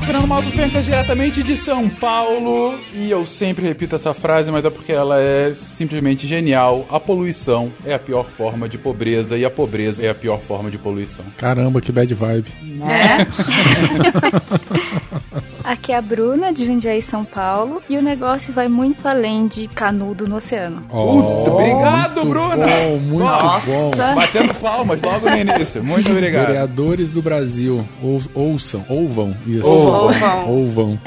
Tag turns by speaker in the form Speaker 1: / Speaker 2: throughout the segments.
Speaker 1: sou Fernando Malto Fencas, diretamente de São Paulo. E eu sempre repito essa frase, mas é porque ela é simplesmente genial. A poluição é a pior forma de pobreza e a pobreza é a pior forma de poluição.
Speaker 2: Caramba, que bad vibe.
Speaker 3: É?
Speaker 4: Aqui é a Bruna, de Jundiaí, São Paulo, e o negócio vai muito além de canudo no oceano.
Speaker 1: Puta, obrigado,
Speaker 2: muito
Speaker 1: Bruna!
Speaker 2: Bom, muito
Speaker 1: Nossa.
Speaker 2: bom.
Speaker 1: Batendo palmas logo no início. Muito obrigado.
Speaker 2: Vereadores do Brasil, ou, ouçam, ouvam isso.
Speaker 3: Ouvam.
Speaker 2: Ouvam.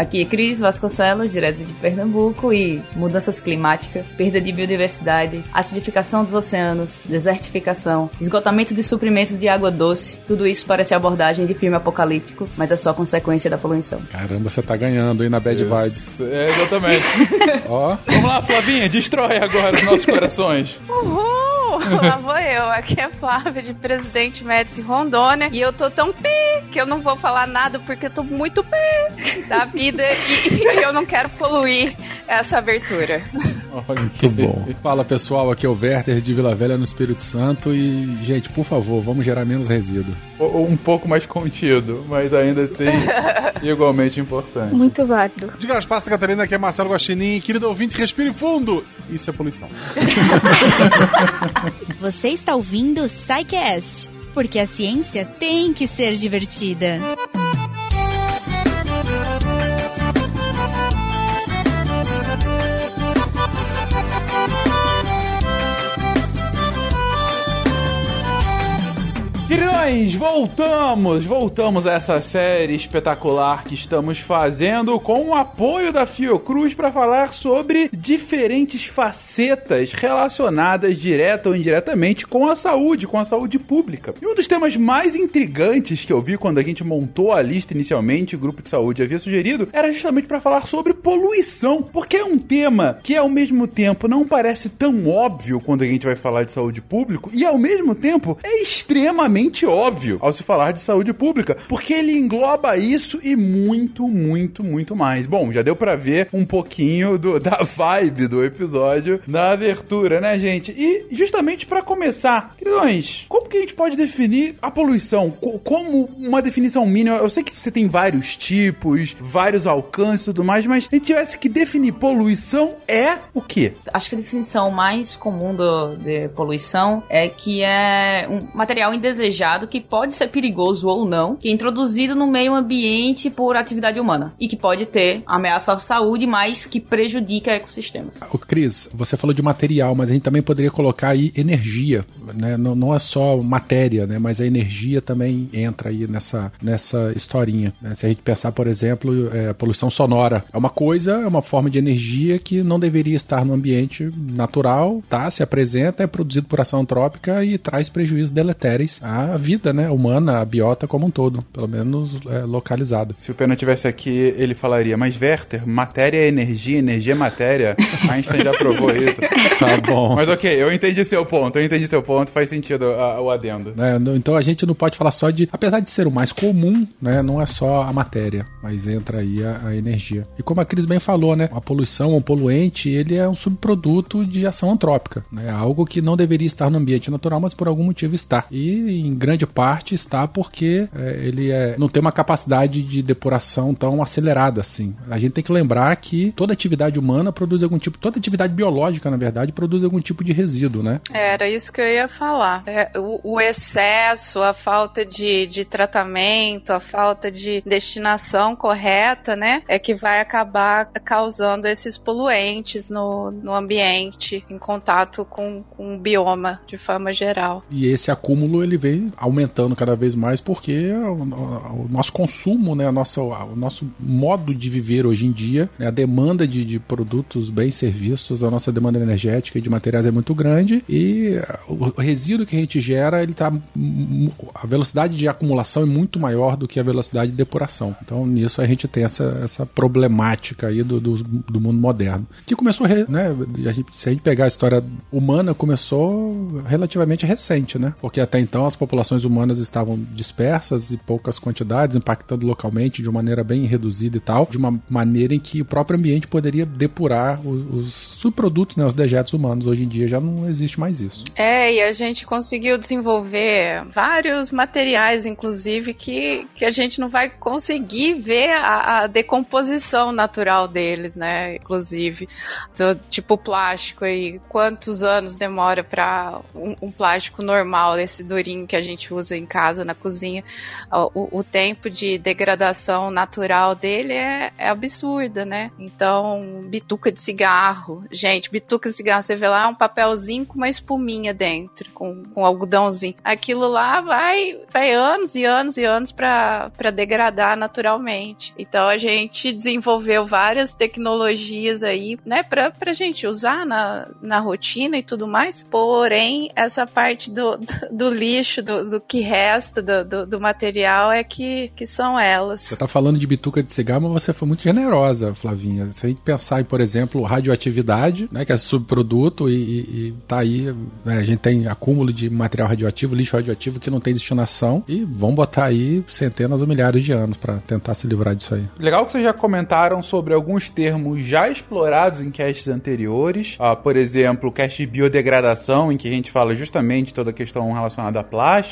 Speaker 5: Aqui é Cris Vasconcelos, direto de Pernambuco, e mudanças climáticas, perda de biodiversidade, acidificação dos oceanos, desertificação, esgotamento de suprimentos de água doce, tudo isso parece abordagem de filme apocalíptico, mas é só consequência da poluição.
Speaker 2: Caramba, você tá ganhando aí na bad vibe.
Speaker 1: É, exatamente.
Speaker 2: Ó,
Speaker 1: Vamos lá, Flavinha, destrói agora os nossos corações.
Speaker 3: Uhul! Lá vou eu. Aqui é Flávia, de Presidente Médici Rondônia. E eu tô tão pi que eu não vou falar nada porque eu tô muito pi da vida e, e eu não quero poluir essa abertura.
Speaker 1: Olha,
Speaker 2: muito bom. Fala pessoal, aqui é o Werther de Vila Velha no Espírito Santo e, gente, por favor, vamos gerar menos resíduo.
Speaker 1: Ou um pouco mais contido, mas ainda assim igualmente importante.
Speaker 4: Muito válido.
Speaker 6: Diga as passas, Catarina, aqui é Marcelo Guaxinim. Querido ouvinte, respire fundo. Isso é poluição.
Speaker 7: Você está ouvindo o SciCast, porque a ciência tem que ser divertida.
Speaker 1: Queridões, voltamos, voltamos a essa série espetacular que estamos fazendo com o apoio da Fiocruz para falar sobre diferentes facetas relacionadas direta ou indiretamente com a saúde, com a saúde pública. E um dos temas mais intrigantes que eu vi quando a gente montou a lista inicialmente, o grupo de saúde havia sugerido, era justamente para falar sobre poluição, porque é um tema que ao mesmo tempo não parece tão óbvio quando a gente vai falar de saúde pública e ao mesmo tempo é extremamente óbvio ao se falar de saúde pública, porque ele engloba isso e muito, muito, muito mais. Bom, já deu pra ver um pouquinho do- da vibe do episódio na abertura, né, gente? E justamente pra começar, queridões, como que a gente pode definir a poluição? Co- Como uma definição mínima? Eu sei que você tem vários tipos, vários alcances e tudo mais, mas se a gente tivesse que definir poluição é o quê?
Speaker 5: Acho que a definição mais comum do, de poluição é que é um material indesejado que pode ser perigoso ou não, que é introduzido no meio ambiente por atividade humana e que pode ter ameaça à saúde, mas que prejudica ecossistemas.
Speaker 2: O Cris, você falou de material, mas a gente também poderia colocar aí energia, né? Não, não é só matéria, né? Mas a energia também entra aí nessa, nessa historinha. né? Se a gente pensar, por exemplo, é, poluição sonora, é uma coisa, é uma forma de energia que não deveria estar no ambiente natural, tá? Se apresenta, é produzido por ação antrópica e traz prejuízos deletérios à vida, né? Humana, à biota como um todo, pelo menos é, localizada.
Speaker 1: Se o Pena tivesse aqui, ele falaria, mas Werther, matéria é energia, energia é matéria. Einstein já provou isso.
Speaker 2: Tá bom.
Speaker 1: Mas ok, eu entendi seu ponto, eu entendi seu ponto, faz sentido a- o adendo.
Speaker 2: No- Então a gente não pode falar só de. Apesar de ser o mais comum, né? Não é só a matéria, mas entra aí a, a energia. E como a Cris bem falou, né? A poluição, o poluente, ele é um subproduto de ação antrópica. Né? Algo que não deveria estar no ambiente natural, mas por algum motivo está. E em grande parte está porque é, ele é, não tem uma capacidade de depuração tão acelerada assim. A gente tem que lembrar que toda atividade humana produz algum tipo. Toda atividade biológica, na verdade, produz algum tipo de resíduo, né?
Speaker 3: Era isso que eu ia falar. É, o, o excesso, a falta de, de tratamento, a falta de destinação correta, né? É que vai acabar causando esses poluentes no, no ambiente, em contato com, com o bioma de forma geral.
Speaker 2: E esse acúmulo ele vem aumentando cada vez mais porque o, o- o nosso consumo, né, a nossa, o nosso modo de viver hoje em dia, né, a demanda de, de produtos, bens, serviços, a nossa demanda energética e de materiais é muito grande e o, o resíduo que a gente gera, ele tá a velocidade de acumulação é muito maior do que a velocidade de depuração. Então nisso a gente tem essa, essa problemática aí do, do, do mundo moderno. Que começou, né, a gente- se a gente pegar a história humana, começou relativamente recente, né? Porque até então as populações populações humanas estavam dispersas e poucas quantidades, impactando localmente de uma maneira bem reduzida e tal, de uma maneira em que o próprio ambiente poderia depurar os, os subprodutos, né, os dejetos humanos. Hoje em dia já não existe mais isso.
Speaker 3: É, e a gente conseguiu desenvolver vários materiais, inclusive, que, que a gente não vai conseguir ver a, a decomposição natural deles, né? Inclusive, do, tipo plástico aí, quantos anos demora para um, um, plástico normal, esse durinho que a gente usa em casa, na cozinha, o, o tempo de degradação natural dele é, é absurda, né? Então, bituca de cigarro, gente, bituca de cigarro, você vê lá um papelzinho com uma espuminha dentro, com, com algodãozinho. Aquilo lá vai, vai anos e anos e anos para degradar naturalmente. Então a gente desenvolveu várias tecnologias aí, né, pra, pra gente usar na, na rotina e tudo mais. Porém, essa parte do, do, do lixo, do, do, que resta do, do, do, material é que, que são elas.
Speaker 2: Você tá falando de bituca de cigarro, mas você foi muito generosa, Flavinha. Você tem que pensar em, por exemplo, radioatividade, né, que é subproduto e, e, e tá aí, né, a gente tem acúmulo de material radioativo, lixo radioativo que não tem destinação e vão botar aí centenas ou milhares de anos para tentar se livrar disso aí.
Speaker 1: Legal que vocês já comentaram sobre alguns termos já explorados em casts anteriores, ah, por exemplo, o cast de biodegradação, em que a gente fala justamente toda a questão relacionada a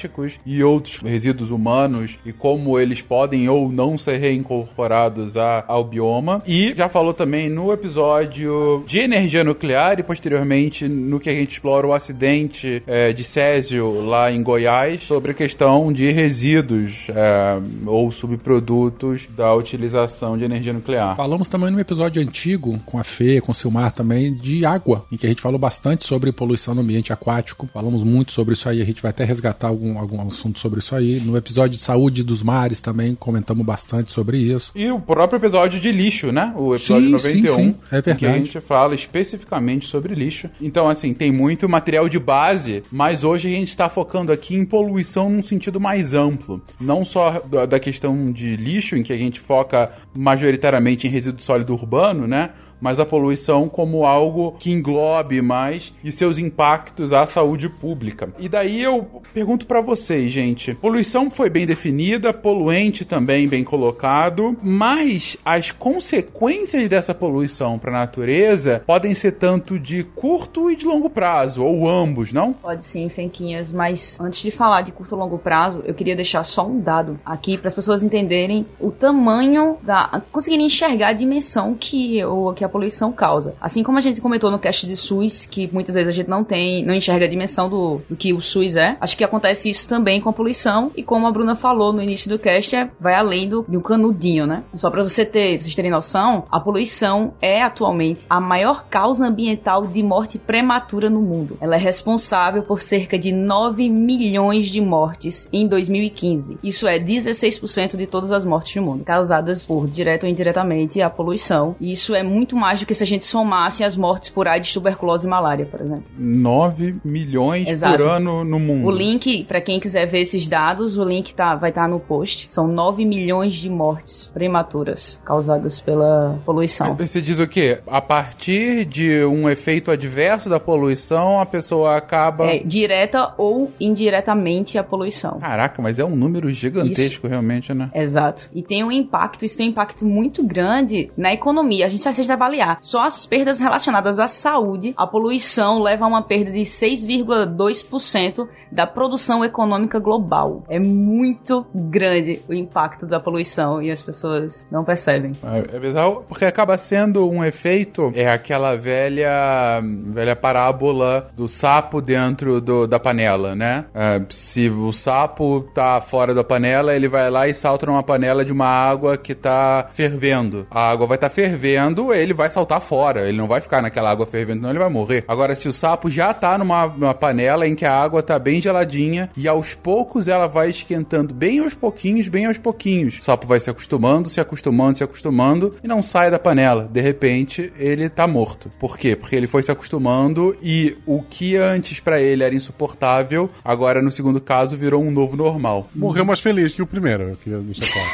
Speaker 1: plásticos e outros resíduos humanos e como eles podem ou não ser reincorporados a, ao bioma. E já falou também no episódio de energia nuclear e posteriormente no que a gente explora o acidente é, de Césio lá em Goiás sobre a questão de resíduos é, ou subprodutos da utilização de energia nuclear.
Speaker 2: Falamos também no episódio antigo com a Fê, com o Silmar também, de água, em que a gente falou bastante sobre poluição no ambiente aquático. Falamos muito sobre isso aí, a gente vai até resgatar algum, algum assunto sobre isso aí. No episódio de saúde dos mares também comentamos bastante sobre isso.
Speaker 1: E o próprio episódio de lixo, né? O episódio sim, 91. Sim, sim.
Speaker 2: É verdade.
Speaker 1: Que a gente fala especificamente sobre lixo. Então, assim, tem muito material de base, mas hoje a gente está focando aqui em poluição num sentido mais amplo. Não só da questão de lixo, em que a gente foca majoritariamente em resíduo sólido urbano, né? Mas a poluição como algo que englobe mais e seus impactos à saúde pública. E daí eu pergunto para vocês, gente, poluição foi bem definida, poluente também bem colocado, mas as consequências dessa poluição para a natureza podem ser tanto de curto e de longo prazo, ou ambos, não?
Speaker 5: Pode sim, Fenquinhas, mas antes de falar de curto e longo prazo, eu queria deixar só um dado aqui para as pessoas entenderem o tamanho da conseguirem enxergar a dimensão que o que a a poluição causa. Assim como a gente comentou no cast de SUS, que muitas vezes a gente não tem, não enxerga a dimensão do, do que o SUS é, acho que acontece isso também com a poluição, e como a Bruna falou no início do cast, é, vai além do, do canudinho, né? Só para você ter, vocês terem noção, a poluição é atualmente a maior causa ambiental de morte prematura no mundo. Ela é responsável por cerca de 9 milhões de mortes em 2015. Isso é 16% de todas as mortes no mundo, causadas por direto ou indiretamente a poluição. E isso é muito mais do que se a gente somasse as mortes por AIDS, tuberculose e malária, por exemplo.
Speaker 1: 9 milhões Exato. por ano no mundo.
Speaker 5: O link, para quem quiser ver esses dados, o link tá, vai estar tá no post. São 9 milhões de mortes prematuras causadas pela poluição.
Speaker 1: Você diz o quê? A partir de um efeito adverso da poluição, a pessoa acaba.
Speaker 5: É, direta ou indiretamente a poluição.
Speaker 1: Caraca, mas é um número gigantesco, isso. realmente, né?
Speaker 5: Exato. E tem um impacto, isso tem um impacto muito grande na economia. A gente de avaliar só as perdas relacionadas à saúde, a poluição leva a uma perda de 6,2% da produção econômica global. É muito grande o impacto da poluição e as pessoas não percebem.
Speaker 1: É, é bizarro porque acaba sendo um efeito, é aquela velha velha parábola do sapo dentro do, da panela, né? É, se o sapo tá fora da panela, ele vai lá e salta numa panela de uma água que tá fervendo. A água vai estar tá fervendo, ele vai saltar fora. Ele não vai ficar naquela água fervendo, não, ele vai morrer. Agora, se o sapo já tá numa, numa panela em que a água tá bem geladinha e aos poucos ela vai esquentando bem aos pouquinhos, bem aos pouquinhos. O sapo vai se acostumando, se acostumando, se acostumando e não sai da panela. De repente, ele tá morto. Por quê? Porque ele foi se acostumando e o que antes para ele era insuportável, agora no segundo caso virou um novo normal.
Speaker 6: Morreu mais feliz que o primeiro, eu queria deixar claro.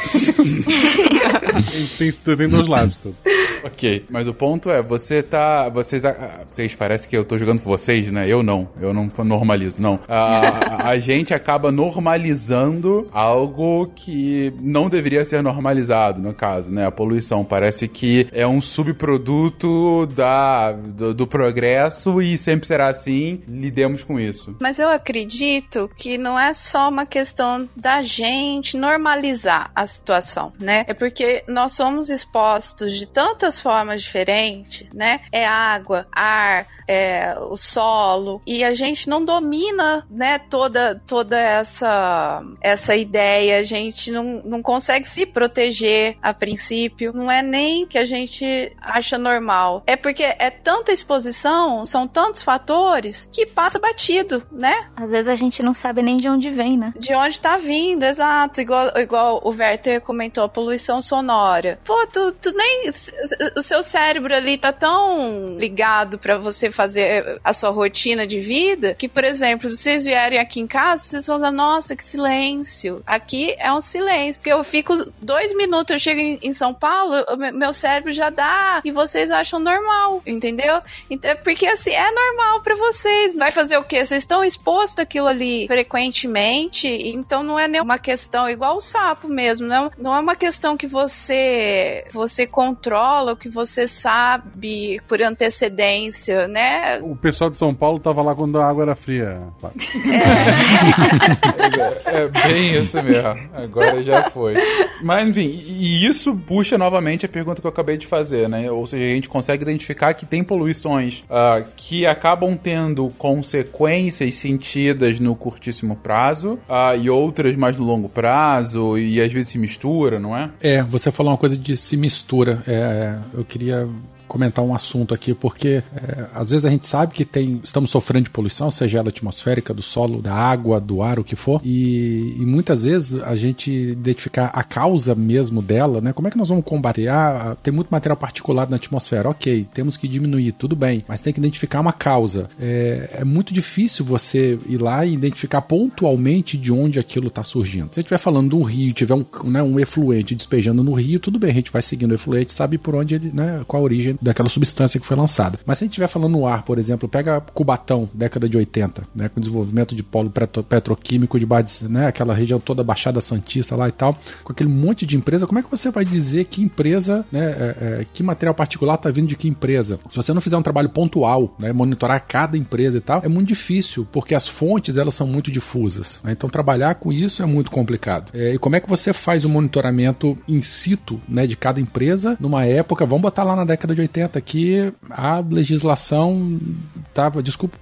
Speaker 6: tem, tem, tem dois lados. Tudo.
Speaker 1: Ok, mas o ponto é, você tá. Vocês. Vocês parece que eu tô jogando com vocês, né? Eu não. Eu não normalizo, não. A, a gente acaba normalizando algo que não deveria ser normalizado, no caso, né? A poluição. Parece que é um subproduto da, do, do progresso e sempre será assim. Lidemos com isso.
Speaker 3: Mas eu acredito que não é só uma questão da gente normalizar a situação, né? É porque nós somos expostos de tantas formas diferentes, né? É água, ar, é o solo e a gente não domina, né? Toda toda essa essa ideia, a gente não, não consegue se proteger a princípio. Não é nem que a gente acha normal, é porque é tanta exposição, são tantos fatores que passa batido, né?
Speaker 4: Às vezes a gente não sabe nem de onde vem, né?
Speaker 3: De onde tá vindo, exato. Igual, igual o Werther comentou, a poluição sonora. Pô, tu, tu nem. O seu cérebro ali tá tão ligado pra você fazer a sua rotina de vida que, por exemplo, se vocês vierem aqui em casa, vocês vão falar, nossa, que silêncio. Aqui é um silêncio. Porque eu fico dois minutos, eu chego em, São Paulo, meu cérebro já dá e vocês acham normal, entendeu? Então, porque assim, é normal pra vocês. Vai fazer o quê? Vocês estão expostos àquilo ali frequentemente, então não é nem uma questão igual o sapo mesmo, não, não é uma questão que você você controla, que você sabe por antecedência, né?
Speaker 6: O pessoal de São Paulo tava lá quando a água era fria. Fábio.
Speaker 1: É bem isso mesmo. Agora já foi. Mas, enfim, e isso puxa novamente a pergunta que eu acabei de fazer, né? Ou seja, a gente consegue identificar que tem poluições ah, que acabam tendo consequências sentidas no curtíssimo prazo ah, e outras mais no longo prazo e às vezes se mistura, não é?
Speaker 2: É, você falou uma coisa de se mistura. É, eu queria seria comentar um assunto aqui, porque é, às vezes a gente sabe que tem, estamos sofrendo de poluição, seja ela atmosférica, do solo, da água, do ar, o que for, e, e muitas vezes a gente identificar a causa mesmo dela, né? Como é que nós vamos combater? Ah, tem muito material particulado na atmosfera, ok, temos que diminuir, tudo bem, mas tem que identificar uma causa. É, é muito difícil você ir lá e identificar pontualmente de onde aquilo está surgindo. Se a gente estiver falando de um rio, tiver um, né, um efluente despejando no rio, tudo bem, a gente vai seguindo o efluente, sabe por onde ele, né, qual a origem daquela substância que foi lançada. Mas se a gente estiver falando no ar, por exemplo, pega Cubatão, década de 80, né, com o desenvolvimento de polo petro- petroquímico de Bades, né, aquela região toda Baixada Santista lá e tal, com aquele monte de empresa, como é que você vai dizer que empresa, né, é, é, que material particular está vindo de que empresa? Se você não fizer um trabalho pontual, né, monitorar cada empresa e tal, é muito difícil, porque as fontes elas são muito difusas. né? Então trabalhar com isso é muito complicado. É, e como é que você faz o monitoramento in situ, né, de cada empresa numa época, vamos botar lá na década de 80 que a legislação tava, desculpa,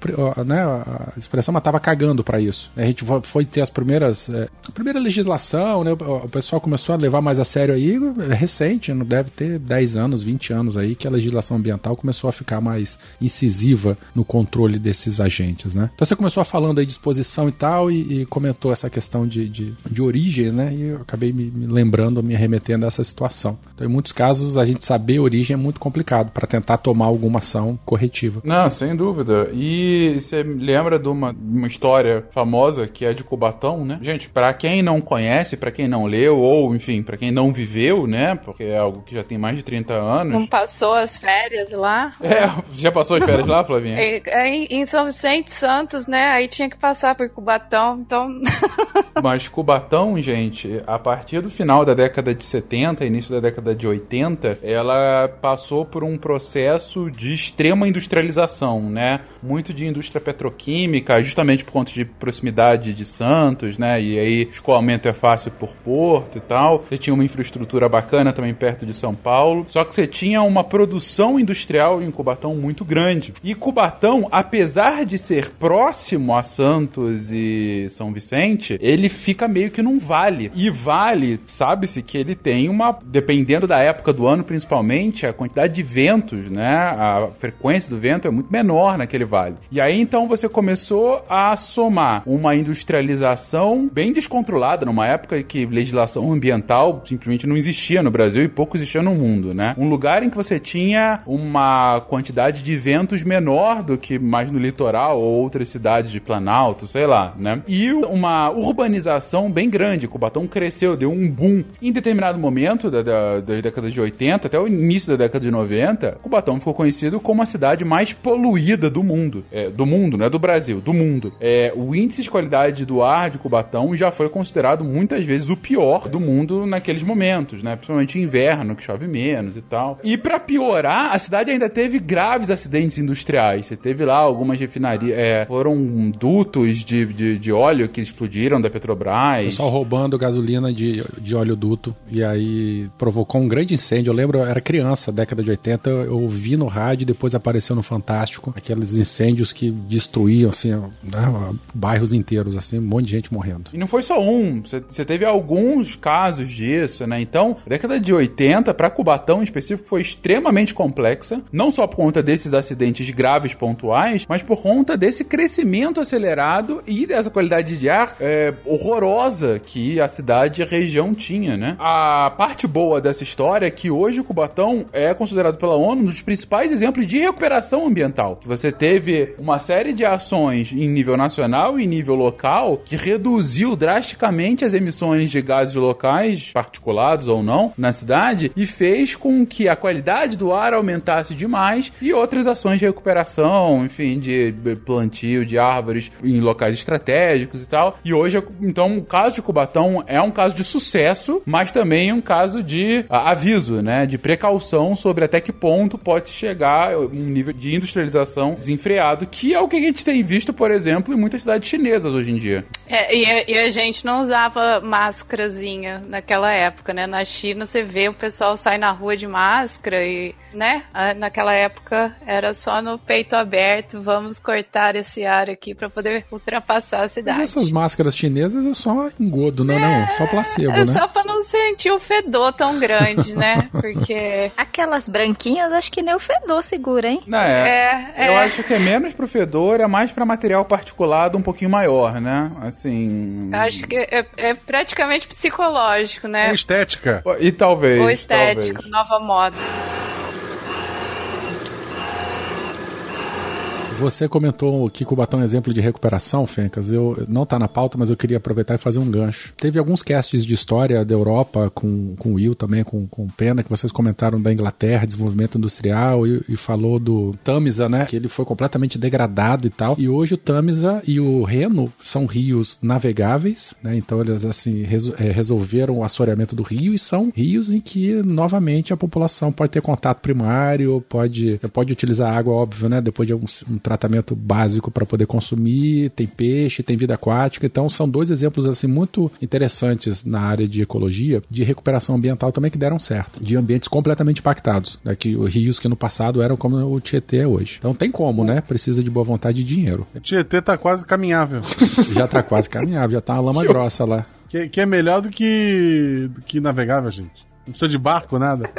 Speaker 2: né, a expressão, mas tava cagando para isso. A gente foi- ter as primeiras, é, a primeira legislação, né, o pessoal começou a levar mais a sério aí, é recente, não deve ter 10 anos, 20 anos aí que a legislação ambiental começou a ficar mais incisiva no controle desses agentes, né? Então você começou falando aí de exposição e tal e, e comentou essa questão de, de, de origem, né? E eu acabei me, me lembrando, me remetendo a essa situação. Então, em muitos casos, a gente saber a origem é muito complicado para tentar tomar alguma ação corretiva.
Speaker 1: Não, sem dúvida. E você lembra de uma, uma história famosa que é de Cubatão, né? Gente, pra quem não conhece, pra quem não leu, ou enfim, pra quem não viveu, né? Porque é algo que já tem mais de 30 anos.
Speaker 3: Não passou as férias lá?
Speaker 1: É, já passou as férias lá, Flavinha?
Speaker 3: É, é em em São Vicente Santos, né? Aí tinha que passar por Cubatão, então
Speaker 1: Mas Cubatão, gente, a partir do final da década de 70, início da década de 80, ela passou por um processo de extrema industrialização, né? Muito de indústria petroquímica, justamente por conta de proximidade de Santos, né? E aí escoamento é fácil por porto e tal. Você tinha uma infraestrutura bacana também perto de São Paulo. Só que você tinha uma produção industrial em Cubatão muito grande. E Cubatão, apesar de ser próximo a Santos e São Vicente, ele fica meio que num vale. E vale, sabe-se que ele tem uma, dependendo da época do ano principalmente, a quantidade de ventos, né? A frequência do vento é muito menor naquele vale. E aí então você começou a somar uma industrialização bem descontrolada numa época em que legislação ambiental simplesmente não existia no Brasil e pouco existia no mundo, né? Um lugar em que você tinha uma quantidade de ventos menor do que mais no litoral ou outras cidades de Planalto, sei lá, né? E uma urbanização bem grande. Cubatão cresceu, deu um boom. Em determinado momento da, da, das décadas de 80 até o início da década de 90, Cubatão ficou conhecido como a cidade mais poluída do mundo. É, do mundo, não é do Brasil, do mundo. É, o índice de qualidade do ar de Cubatão já foi considerado muitas vezes o pior do mundo naqueles momentos, né? Principalmente inverno, que chove menos e tal. E para piorar, a cidade ainda teve graves acidentes industriais. Você teve lá algumas refinarias, é, foram dutos de, de, de, óleo que explodiram da Petrobras.
Speaker 2: Pessoal roubando gasolina de, de óleo duto e aí provocou um grande incêndio. Eu lembro, eu era criança, década de 80, eu ouvi no rádio, depois apareceu no Fantástico, aqueles incêndios que destruíam, assim, né, bairros inteiros, assim, um monte de gente morrendo.
Speaker 1: E não foi só um, você teve alguns casos disso, né? Então, a década de 80, para Cubatão em específico, foi extremamente complexa, não só por conta desses acidentes graves pontuais, mas por conta desse crescimento acelerado e dessa qualidade de ar é, horrorosa que a cidade e a região tinha, né? A parte boa dessa história é que hoje o Cubatão é considerado pela ONU um dos principais exemplos de recuperação ambiental. Você teve uma série de ações em nível nacional e em nível local que reduziu drasticamente as emissões de gases locais, particulados ou não, na cidade e fez com que a qualidade do ar aumentasse demais e outras ações de recuperação, enfim, de plantio de árvores em locais estratégicos e tal. E hoje, então, o caso de Cubatão é um caso de sucesso, mas também um caso de aviso, né, de precaução sobre até que ponto pode chegar um nível de industrialização desenfreado, que é o que a gente tem visto, por exemplo, em muitas cidades chinesas hoje em dia.
Speaker 3: É, e, a, e, a gente não usava máscarazinha naquela época, né? Na China você vê o pessoal sai na rua de máscara e, né? Naquela época era só no peito aberto, vamos cortar esse ar aqui para poder ultrapassar a cidade.
Speaker 2: Mas essas máscaras chinesas é só engodo, não é, não? Só placebo, é
Speaker 3: né? Só pra não sentir o fedor tão grande, né? Porque...
Speaker 4: Aquelas branquinhas, acho que nem o fedor segura, hein?
Speaker 1: Não, é, é, Eu é. acho que é menos pro fedor, é mais para material particulado um pouquinho maior, né? Assim...
Speaker 3: Acho que é, é praticamente psicológico, né?
Speaker 6: Ou estética.
Speaker 1: E talvez.
Speaker 3: Ou estético,
Speaker 1: talvez.
Speaker 3: nova moda.
Speaker 2: Você comentou que Cubatão é um exemplo de recuperação, Fencas. Eu não tá na pauta, mas eu queria aproveitar e fazer um gancho. Teve alguns casts de história da Europa com, com o Will também, com, com Pena, que vocês comentaram da Inglaterra, desenvolvimento industrial e, e falou do Tamisa, né? Que ele foi completamente degradado e tal. E hoje o Tamisa e o Reno são rios navegáveis, né? Então eles assim é, resolveram o assoreamento do rio e são rios em que novamente a população pode ter contato primário, pode pode utilizar água, óbvio, né? Depois de um, um tratamento básico para poder consumir, tem peixe, tem vida aquática. Então são dois exemplos assim muito interessantes na área de ecologia, de recuperação ambiental também que deram certo, de ambientes completamente impactados, né, que rios que no passado eram como o Tietê é hoje. Então tem como, né? Precisa de boa vontade e dinheiro.
Speaker 6: O Tietê tá quase caminhável.
Speaker 2: já tá quase caminhável, já tá uma lama grossa lá.
Speaker 6: Que, que é melhor do que, do que navegável, gente. Não precisa de barco, nada.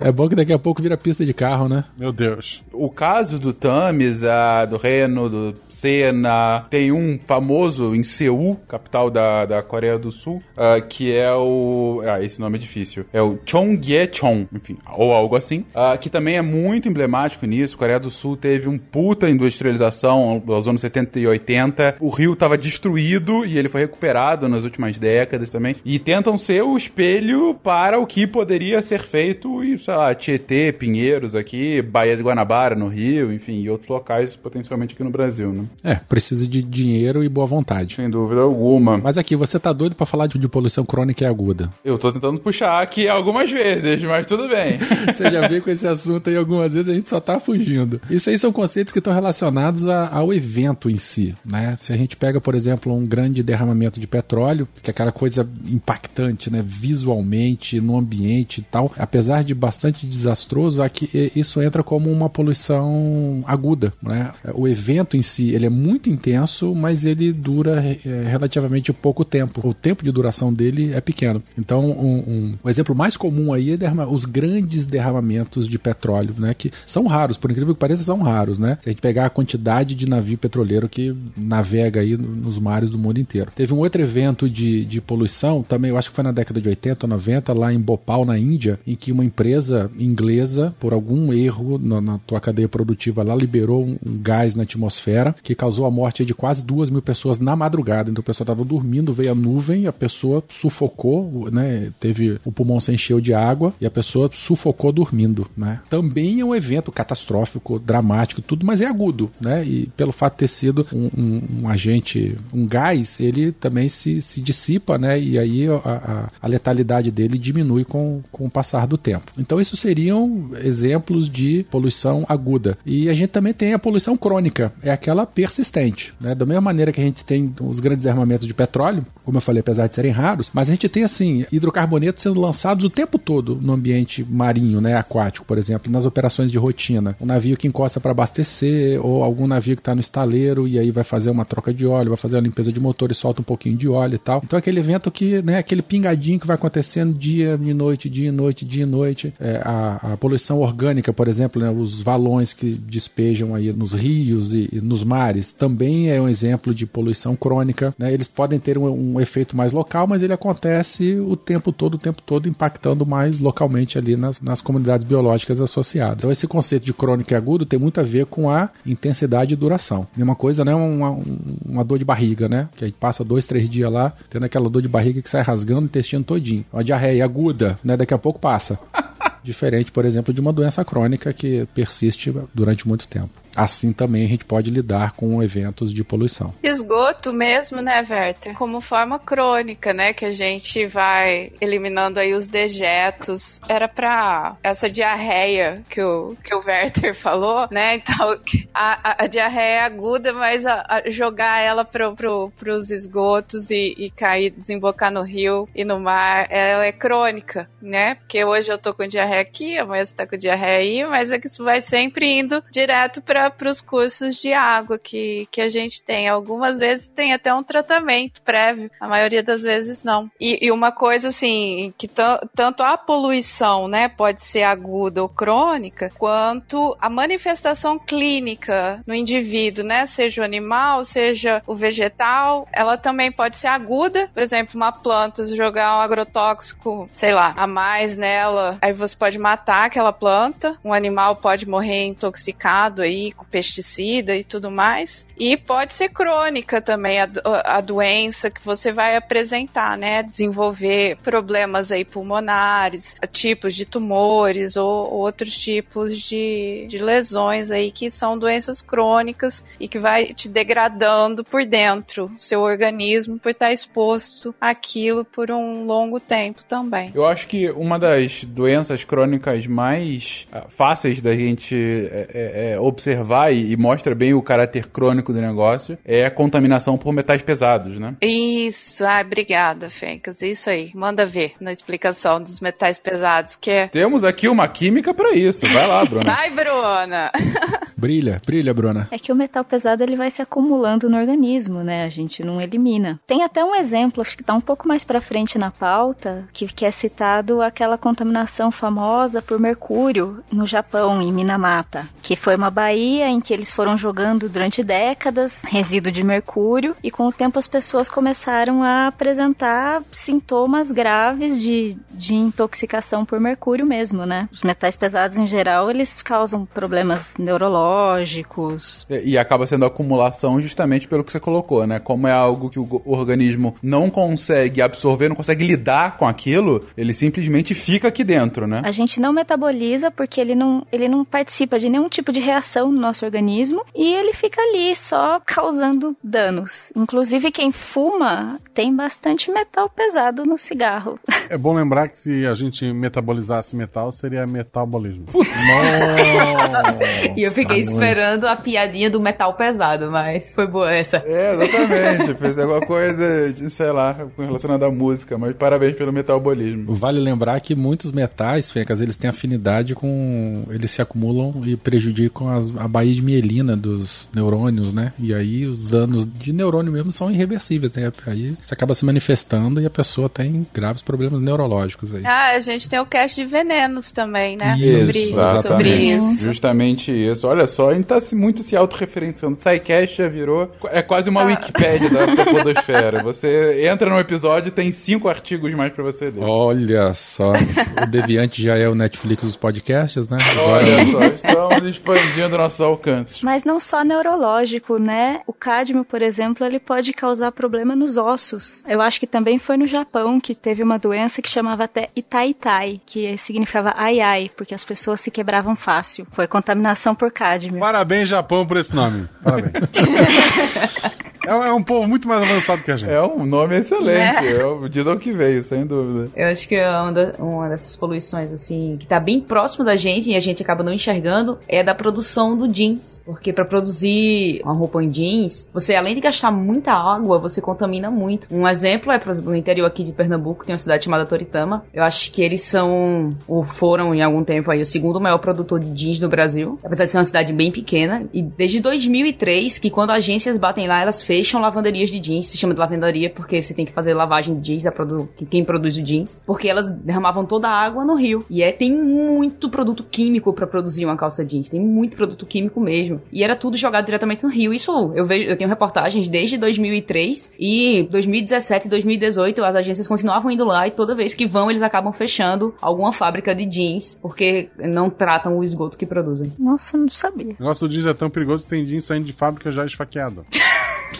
Speaker 2: É bom que daqui a pouco vira pista de carro, né?
Speaker 6: Meu Deus.
Speaker 1: O caso do Tamisa, do Reno, do Senna, tem um famoso em Seul, capital da, da Coreia do Sul, uh, que é o. Ah, esse nome é difícil. É o Chongye-chong, enfim, ou algo assim, uh, que também é muito emblemático nisso. A Coreia do Sul teve um puta industrialização nos anos 70 e 80. O rio estava destruído e ele foi recuperado nas últimas décadas também. E tentam ser o espelho para o que poderia ser feito e sei lá, Tietê, Pinheiros aqui, Baía de Guanabara no Rio, enfim, e outros locais potencialmente aqui no Brasil, né?
Speaker 2: É, precisa de dinheiro e boa vontade.
Speaker 1: Sem dúvida alguma.
Speaker 2: Mas aqui, você tá doido para falar de, de, poluição crônica e aguda?
Speaker 1: Eu tô tentando puxar aqui algumas vezes, mas tudo bem.
Speaker 2: você já veio com esse assunto aí algumas vezes, a gente só tá fugindo. Isso aí são conceitos que estão relacionados a, ao evento em si, né? Se a gente pega, por exemplo, um grande derramamento de petróleo, que é aquela coisa impactante, né? Visualmente, no ambiente e tal, apesar de bastante bastante desastroso, aqui isso entra como uma poluição aguda, né? O evento em si, ele é muito intenso, mas ele dura é, relativamente pouco tempo. O tempo de duração dele é pequeno. Então, um, um, o exemplo mais comum aí é derrama, os grandes derramamentos de petróleo, né? Que são raros, por incrível que pareça, são raros, né? Se a gente pegar a quantidade de navio petroleiro que navega aí nos mares do mundo inteiro. Teve um outro evento de, de poluição, também eu acho que foi na década de 80 ou 90, lá em Bhopal, na Índia, em que uma empresa inglesa, por algum erro na, na tua cadeia produtiva lá, liberou um, um, gás na atmosfera que causou a morte de quase duas mil pessoas na madrugada. Então o pessoal estava dormindo, veio a nuvem, a pessoa sufocou, né? Teve o pulmão se encheu de água e a pessoa sufocou dormindo, né? Também é um evento catastrófico, dramático, tudo, mas é agudo, né? E pelo fato de ter sido um, um, um agente, um gás, ele também se, se dissipa, né? E aí a, a, a, letalidade dele diminui com, com o passar do tempo. Então, isso seriam exemplos de poluição aguda. E a gente também tem a poluição crônica, é aquela persistente, né? Da mesma maneira que a gente tem os grandes armamentos de petróleo, como eu falei, apesar de serem raros, mas a gente tem, assim, hidrocarbonetos sendo lançados o tempo todo no ambiente marinho, né? Aquático, por exemplo, nas operações de rotina. Um navio que encosta para abastecer, ou algum navio que está no estaleiro e aí vai fazer uma troca de óleo, vai fazer uma limpeza de motor e solta um pouquinho de óleo e tal. Então, aquele evento que, né, aquele pingadinho que vai acontecendo dia e noite, dia e noite, dia e noite. É, a, a, poluição orgânica, por exemplo, né, os valões que despejam aí nos rios e, e, nos mares, também é um exemplo de poluição crônica. Né? Eles podem ter um, um, efeito mais local, mas ele acontece o tempo todo, o tempo todo, impactando mais localmente ali nas, nas comunidades biológicas associadas. Então, esse conceito de crônico e agudo tem muito a ver com a intensidade e duração. Mesma coisa, né? Uma, uma dor de barriga, né? Que aí passa dois, três dias lá, tendo aquela dor de barriga que sai rasgando o intestino todinho. Uma diarreia aguda, né? Daqui a pouco passa. Diferente, por exemplo, de uma doença crônica que persiste durante muito tempo assim também a gente pode lidar com eventos de poluição.
Speaker 3: Esgoto mesmo, né, Werther? Como forma crônica, né, que a gente vai eliminando aí os dejetos. Era para essa diarreia que o, que o Werther falou, né? Então, a, a, a diarreia é aguda, mas a, a jogar ela pro, pro, pros esgotos e, e cair, desembocar no rio e no mar, ela é crônica, né? Porque hoje eu tô com diarreia aqui, amanhã você tá com diarreia aí, mas é que isso vai sempre indo direto para para os cursos de água que, que a gente tem. Algumas vezes tem até um tratamento prévio, a maioria das vezes não. E, e uma coisa assim, que tanto a poluição, né, pode ser aguda ou crônica, quanto a manifestação clínica no indivíduo, né, seja o animal, seja o vegetal, ela também pode ser aguda. Por exemplo, uma planta, jogar um agrotóxico, sei lá, a mais nela, aí você pode matar aquela planta. Um animal pode morrer intoxicado aí com pesticida e tudo mais. E pode ser crônica também a, a doença que você vai apresentar, né? Desenvolver problemas aí pulmonares, tipos de tumores ou outros tipos de, de lesões aí que são doenças crônicas e que vai te degradando por dentro, seu organismo, por estar exposto àquilo por um longo tempo também.
Speaker 1: Eu acho que uma das doenças crônicas mais ah, fáceis da gente é, é, é observar observar e, e, mostra bem o caráter crônico do negócio é a contaminação por metais pesados, né?
Speaker 3: Isso, ah, obrigada, Fencas. Isso aí, manda ver na explicação dos metais pesados, que é...
Speaker 1: Temos aqui uma química para isso. Vai lá, Bruna.
Speaker 3: Vai, Bruna.
Speaker 2: brilha, brilha, Bruna.
Speaker 4: É que o metal pesado ele vai se acumulando no organismo, né? A gente não elimina. Tem até um exemplo, acho que tá um pouco mais para frente na pauta, que, que é citado aquela contaminação famosa por mercúrio no Japão, em Minamata, que foi uma baía em que eles foram jogando durante décadas resíduo de mercúrio e com o tempo as pessoas começaram a apresentar sintomas graves de, de intoxicação por mercúrio mesmo, né? Os metais pesados em geral, eles causam problemas neurológicos.
Speaker 1: E, e acaba sendo acumulação justamente pelo que você colocou, né? Como é algo que o organismo não consegue absorver, não consegue lidar com aquilo, ele simplesmente fica aqui dentro, né?
Speaker 4: A gente não metaboliza porque ele não, ele não participa de nenhum tipo de reação no nosso organismo e ele fica ali só causando danos. Inclusive, quem fuma tem bastante metal pesado no cigarro.
Speaker 6: É bom lembrar que se a gente metabolizasse metal, seria metabolismo.
Speaker 5: e eu fiquei. Esperando a piadinha do metal pesado, mas foi boa essa.
Speaker 1: É, exatamente. Fez alguma coisa, de, sei lá, relacionada à música, mas parabéns pelo metabolismo.
Speaker 2: Vale lembrar que muitos metais, Fencas, eles têm afinidade com. Eles se acumulam e prejudicam as- a baía de mielina dos neurônios, né? E aí os danos de neurônio mesmo são irreversíveis, né? Aí você acaba se manifestando e a pessoa tem graves problemas neurológicos aí.
Speaker 3: Ah, a gente tem o cast de venenos também, né?
Speaker 2: Isso,
Speaker 3: sobre,
Speaker 1: exatamente.
Speaker 3: sobre isso.
Speaker 1: Justamente isso. Olha só, a gente tá se- muito se autorreferenciando. SciCast já virou. É quase uma Wikipédia da, da Podosfera. Você entra no episódio e tem cinco artigos mais pra você ler.
Speaker 2: Olha só, o Deviante já é o Netflix dos podcasts, né? Agora
Speaker 1: Olha só, estamos expandindo nossos alcances.
Speaker 4: Mas não só neurológico, né? O cádmio, por exemplo, ele pode causar problema nos ossos. Eu acho que também foi no Japão que teve uma doença que chamava até Itaitai, que significava ai ai, porque as pessoas se quebravam fácil. Foi contaminação por cádmio.
Speaker 6: Parabéns, Japão, por esse nome. Parabéns. é, é um povo muito mais avançado que a gente.
Speaker 1: É um nome excelente. É. o- diz ao que veio, sem dúvida.
Speaker 5: Eu acho que é uma, da- uma dessas poluições, assim, que tá bem próximo da gente e a gente acaba não enxergando, é da produção do jeans. Porque pra produzir uma roupa em jeans, você, além de gastar muita água, você contamina muito. Um exemplo é, por exemplo, no interior aqui de Pernambuco, tem uma cidade chamada Toritama. Eu acho que eles são, ou foram em algum tempo aí, o segundo maior produtor de jeans no Brasil. Apesar de ser uma cidade bem pequena. E desde 2003, que quando agências batem lá, elas fecham lavanderias de jeans. Se chama de lavanderia porque você tem que fazer lavagem de jeans, a produ que- quem produz o jeans. Porque elas derramavam toda a água no rio. E é, tem muito produto químico pra produzir uma calça jeans. Tem muito produto químico mesmo. E era tudo jogado diretamente no rio. Isso eu vejo, eu tenho reportagens desde 2003 e 2017 e 2018 as agências continuavam indo lá e toda vez que vão eles acabam fechando alguma fábrica de jeans porque não tratam o esgoto que produzem.
Speaker 4: Nossa, não sabia.
Speaker 6: O negócio do jeans é tão perigoso que tem jeans saindo de fábrica já esfaqueado.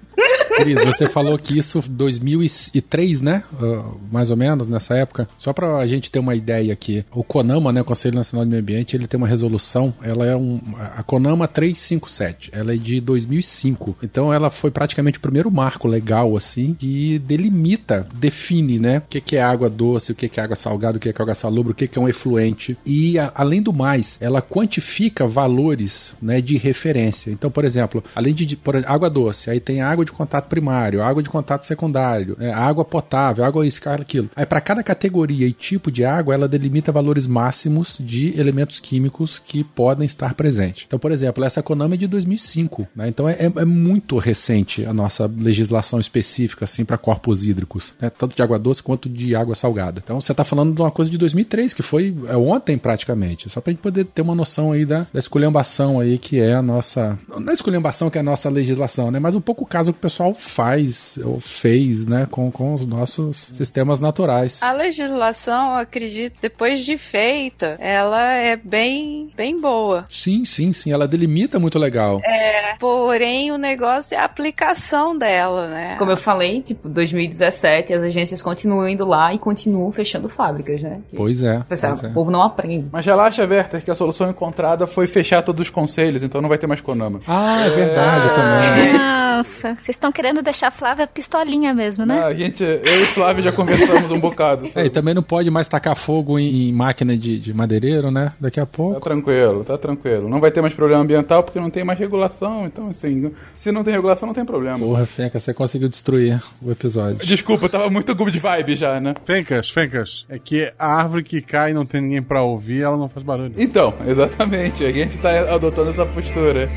Speaker 2: Cris, você falou que isso 2003, né? Ah, mais ou menos, nessa época. Só pra gente ter uma ideia aqui. O CONAMA, né? o Conselho Nacional do Meio Ambiente, ele tem uma resolução. Ela é um... A CONAMA 357. Ela é de 2005. Então ela foi praticamente o primeiro marco legal, assim, que delimita, define, né? O que é água doce, o que é água salgada, o que é água salubre, o que é um efluente. E, a- além do mais, ela quantifica valores, né? De referência. Então, por exemplo, além de, de por, água doce, aí tem água de contato primário, água de contato secundário, é, água potável, água isso, aquilo. Aí para cada categoria e tipo de água, ela delimita valores máximos de elementos químicos que podem estar presentes. Então, por exemplo, essa Konami é de 2005, né? Então é, é- é muito recente a nossa legislação específica assim para corpos hídricos, né? Tanto de água doce quanto de água salgada. Então você está falando de uma coisa de 2003 que foi é, ontem praticamente, só para gente poder ter uma noção aí da, da esculhambação aí que é a nossa, não é esculhambação que é a nossa legislação, né? Mas um pouco o caso que o pessoal faz ou fez, né, com, com os nossos sistemas naturais.
Speaker 3: A legislação, eu acredito, depois de feita, ela é bem, bem boa.
Speaker 2: Sim, sim, sim, ela delimita muito legal.
Speaker 3: É, porém, o negócio é a aplicação dela, né?
Speaker 5: Como eu falei, tipo, 2017, as agências continuam indo lá e continuam fechando fábricas, né?
Speaker 2: Pois é.
Speaker 5: Pessoal,
Speaker 2: pois é.
Speaker 5: O povo não aprende.
Speaker 1: Mas relaxa, Werther, que a solução encontrada foi fechar todos os conselhos, então não vai ter mais Konama.
Speaker 2: Ah, é verdade também.
Speaker 4: Nossa, vocês estão querendo deixar a Flávia pistolinha mesmo, né?
Speaker 1: Ah, a gente, eu e Flávio já conversamos um bocado.
Speaker 2: É,
Speaker 1: sobre-
Speaker 2: e também não pode mais tacar fogo em, em máquina de, de madeireiro, né? Daqui a
Speaker 1: Tá
Speaker 2: pouco.
Speaker 1: tranquilo, tá tranquilo. Não vai ter mais problema ambiental porque não tem mais regulação. Então, assim, se não tem regulação, não tem problema.
Speaker 2: Porra, Fenca, você conseguiu destruir o episódio.
Speaker 1: Desculpa, eu tava muito good vibe já, né?
Speaker 6: Fencas, Fencas, é que a árvore que cai e não tem ninguém pra ouvir, ela não faz barulho.
Speaker 1: Então, exatamente. A gente tá adotando essa postura.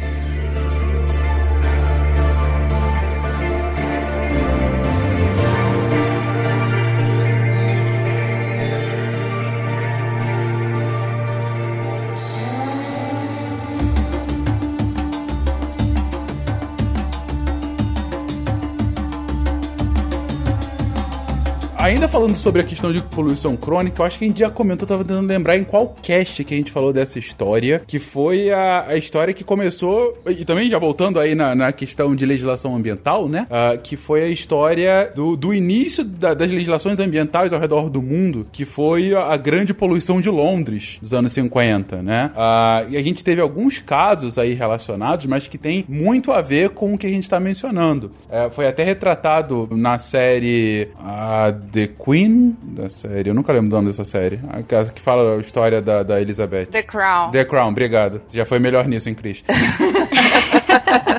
Speaker 1: Ainda falando sobre a questão de poluição crônica, eu acho que a gente já comentou, tava tentando lembrar em qual cast que a gente falou dessa história, que foi a, a história que começou, e também já voltando aí na, na questão de legislação ambiental, né? Ah, que foi a história do, do início da- das legislações ambientais ao redor do mundo, que foi a, grande poluição de Londres dos anos 50, né? Ah, e a gente teve alguns casos aí relacionados, mas que tem muito a ver com o que a gente está mencionando. É, foi até retratado na série ah, The Queen da série. Eu nunca lembro do nome dessa série. Aquela que fala a história da, da Elizabeth.
Speaker 3: The Crown.
Speaker 1: The Crown, obrigado. Já foi melhor nisso, hein, Cris?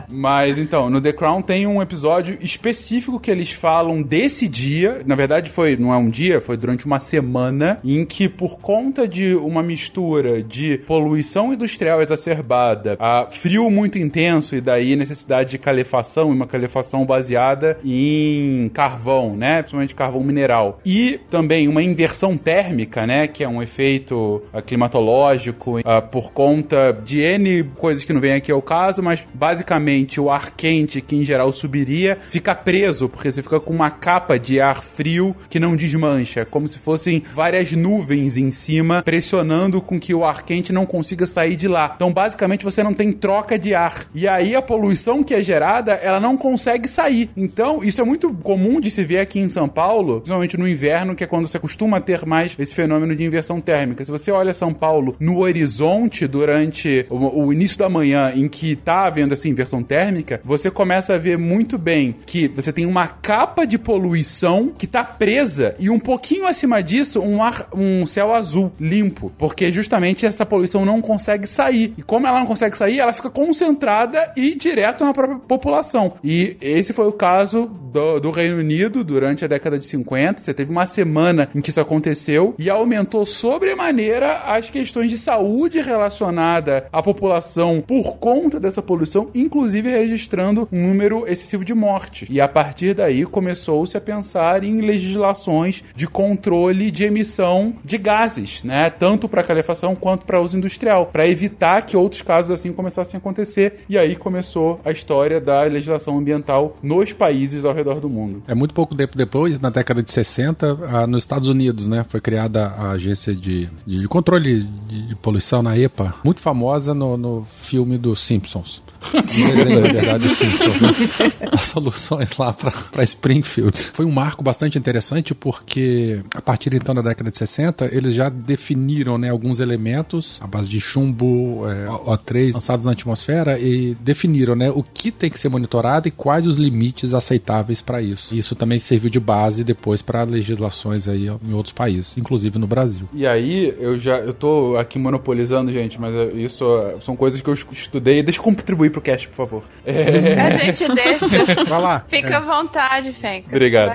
Speaker 1: Mas então, no The Crown tem um episódio específico que eles falam desse dia. Na verdade, foi não é um dia, foi durante uma semana em que, por conta de uma mistura de poluição industrial exacerbada, a frio muito intenso e daí necessidade de calefação, uma calefação baseada em carvão, né? Principalmente carvão mineral. E também uma inversão térmica, né? Que é um efeito uh, climatológico uh, por conta de N coisas que não vem aqui ao caso, mas basicamente o ar quente, que em geral subiria, fica preso, porque você fica com uma capa de ar frio que não desmancha, como se fossem várias nuvens em cima, pressionando com que o ar quente não consiga sair de lá. Então, basicamente, você não tem troca de ar. E aí a poluição que é gerada, ela não consegue sair. Então, isso é muito comum de se ver aqui em São Paulo, principalmente no inverno, que é quando você costuma ter mais esse fenômeno de inversão térmica. Se você olha São Paulo no horizonte durante o, o início da manhã, em que tá havendo essa inversão térmica, você começa a ver muito bem que você tem uma capa de poluição que tá presa e um pouquinho acima disso um ar, um céu azul limpo, porque justamente essa poluição não consegue sair. E como ela não consegue sair, ela fica concentrada e direto na própria população. E esse foi o caso do, do Reino Unido durante a década de 50. Você teve uma semana em que isso aconteceu e aumentou sobremaneira as questões de saúde relacionada à população por conta dessa poluição, inclusive registrando um número excessivo de mortes. E a partir daí começou-se a pensar em legislações de controle de emissão de gases, né? Tanto para calefação quanto para uso industrial, para evitar que outros casos assim começassem a acontecer. E aí começou a história da legislação ambiental nos países ao redor do mundo.
Speaker 2: É muito pouco tempo depois, na década de 60, ah, nos Estados Unidos, né, foi criada a agência de, de controle de, de poluição na EPA, muito famosa no, no filme dos Simpsons. Na verdade, Simpsons, né? As soluções lá para Springfield. Foi um marco bastante interessante porque a partir então da década de 60 eles já definiram né, alguns elementos à base de chumbo é, O3 lançados na atmosfera e definiram né, o que tem que ser monitorado e quais os limites aceitáveis para isso. Isso também serviu de base depois para legislações aí em outros países, inclusive no Brasil.
Speaker 1: E aí eu já eu tô aqui monopolizando, gente, mas isso são coisas que eu estudei. Eu contribuir pro cast, por favor.
Speaker 3: É... A gente deixa.
Speaker 6: Vai lá.
Speaker 3: Fica
Speaker 6: É.
Speaker 3: à vontade, Fenca.
Speaker 1: Obrigado.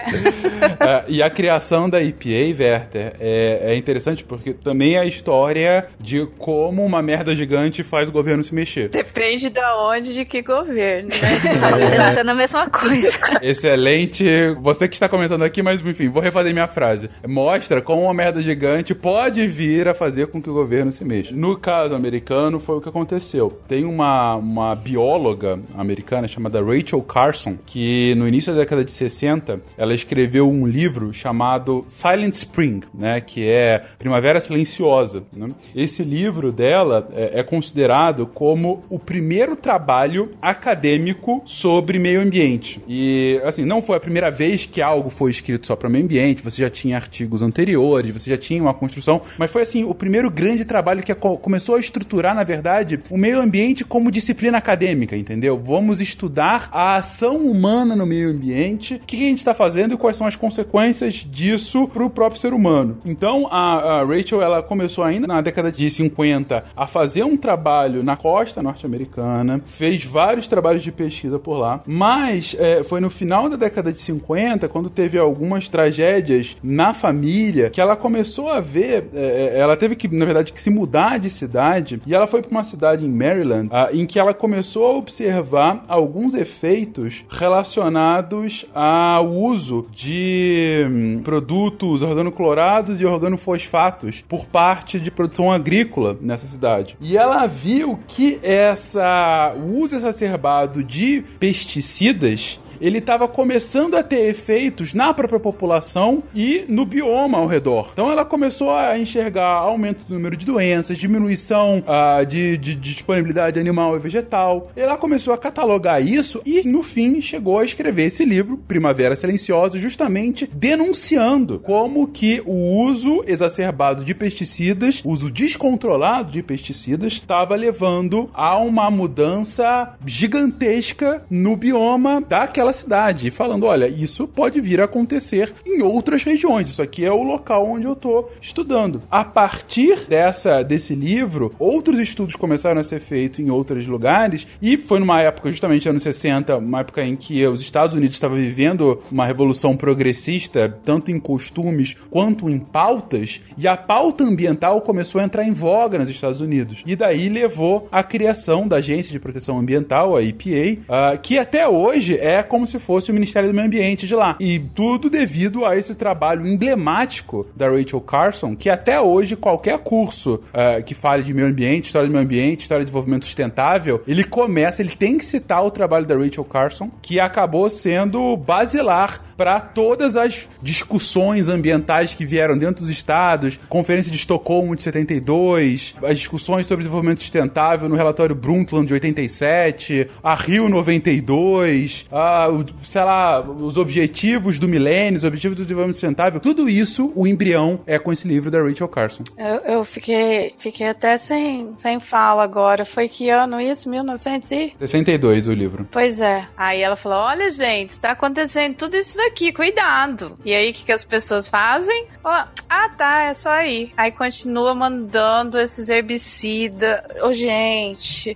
Speaker 1: É, e a criação da EPA, Werther, é, é interessante porque também é a história de como uma merda gigante faz o governo se mexer.
Speaker 3: Depende de onde, de que governo, né?
Speaker 4: Tava pensando a mesma coisa.
Speaker 1: Excelente. Você que está comentando aqui, mas enfim, vou refazer minha frase. Mostra como uma merda gigante pode vir a fazer com que o governo se mexa. No caso americano, foi o que aconteceu. Tem uma, uma bióloga americana chamada Rachel Carson, que no início da década de 60, ela escreveu um livro chamado Silent Spring, né? Que é Primavera Silenciosa. né? Esse livro dela é, é considerado como o primeiro trabalho acadêmico sobre meio ambiente. E, assim, não foi a primeira vez que algo foi escrito só para meio ambiente, você já tinha artigos anteriores, você já tinha uma construção, mas foi, assim, o primeiro grande trabalho que co- começou a estruturar, na verdade, o meio ambiente como disciplina acadêmica, entendeu? Vamos estudar a ação humana no meio ambiente, o que a gente está fazendo e quais são as consequências disso para o próprio ser humano. Então, a, a Rachel, ela começou ainda na década de 50 a fazer um trabalho na costa norte-americana, fez vários trabalhos de pesquisa por lá, mas é, foi no final da década de 50, quando teve algumas tragédias na família, que ela começou a ver, é, é, ela teve que, na verdade, que se mudar de cidade, e ela foi para uma cidade em Maryland, ah, em que ela começou a observar alguns efeitos relacionados ao uso de hum, produtos organoclorados e organofosfatos por parte de produção agrícola nessa cidade. E ela viu que essa o uso exacerbado de pesticidas ele estava começando a ter efeitos na própria população e no bioma ao redor. Então ela começou a enxergar aumento do número de doenças, diminuição ah, de, de- de disponibilidade animal e vegetal. Ela começou a catalogar isso e, no fim, chegou a escrever esse livro, Primavera Silenciosa, justamente denunciando como que o uso exacerbado de pesticidas, uso descontrolado de pesticidas, estava levando a uma mudança gigantesca no bioma daquela naquela cidade falando: olha, isso pode vir a acontecer em outras regiões. Isso aqui é o local onde eu estou estudando. A partir dessa desse livro, outros estudos começaram a ser feitos em outros lugares e foi numa época, justamente anos 60, uma época em que os Estados Unidos estavam vivendo uma revolução progressista, tanto em costumes quanto em pautas, e a pauta ambiental começou a entrar em voga nos Estados Unidos. E daí levou à criação da Agência de Proteção Ambiental, a EPA, uh, ah, que até hoje é como se fosse o Ministério do Meio Ambiente de lá. E tudo devido a esse trabalho emblemático da Rachel Carson, que até hoje qualquer curso uh, que fale de meio ambiente, história do meio ambiente, história de desenvolvimento sustentável, ele começa, ele tem que citar o trabalho da Rachel Carson, que acabou sendo basilar para todas as discussões ambientais que vieram dentro dos estados, Conferência de Estocolmo de 72, as discussões sobre desenvolvimento sustentável no relatório Brundtland de 87, a Rio 92, a, sei lá, os objetivos do milênio, os objetivos do desenvolvimento sustentável, tudo isso, o embrião é com esse livro da Rachel Carson.
Speaker 3: Eu, eu fiquei, fiquei até sem, sem fala agora. Foi que ano isso? 1962
Speaker 1: o livro.
Speaker 3: Pois é. Aí ela falou: olha, gente, está acontecendo tudo isso daqui, cuidado. E aí, o que, que as pessoas fazem? ah, tá, é só aí. Aí continua mandando esses herbicidas. Ô, oh, gente.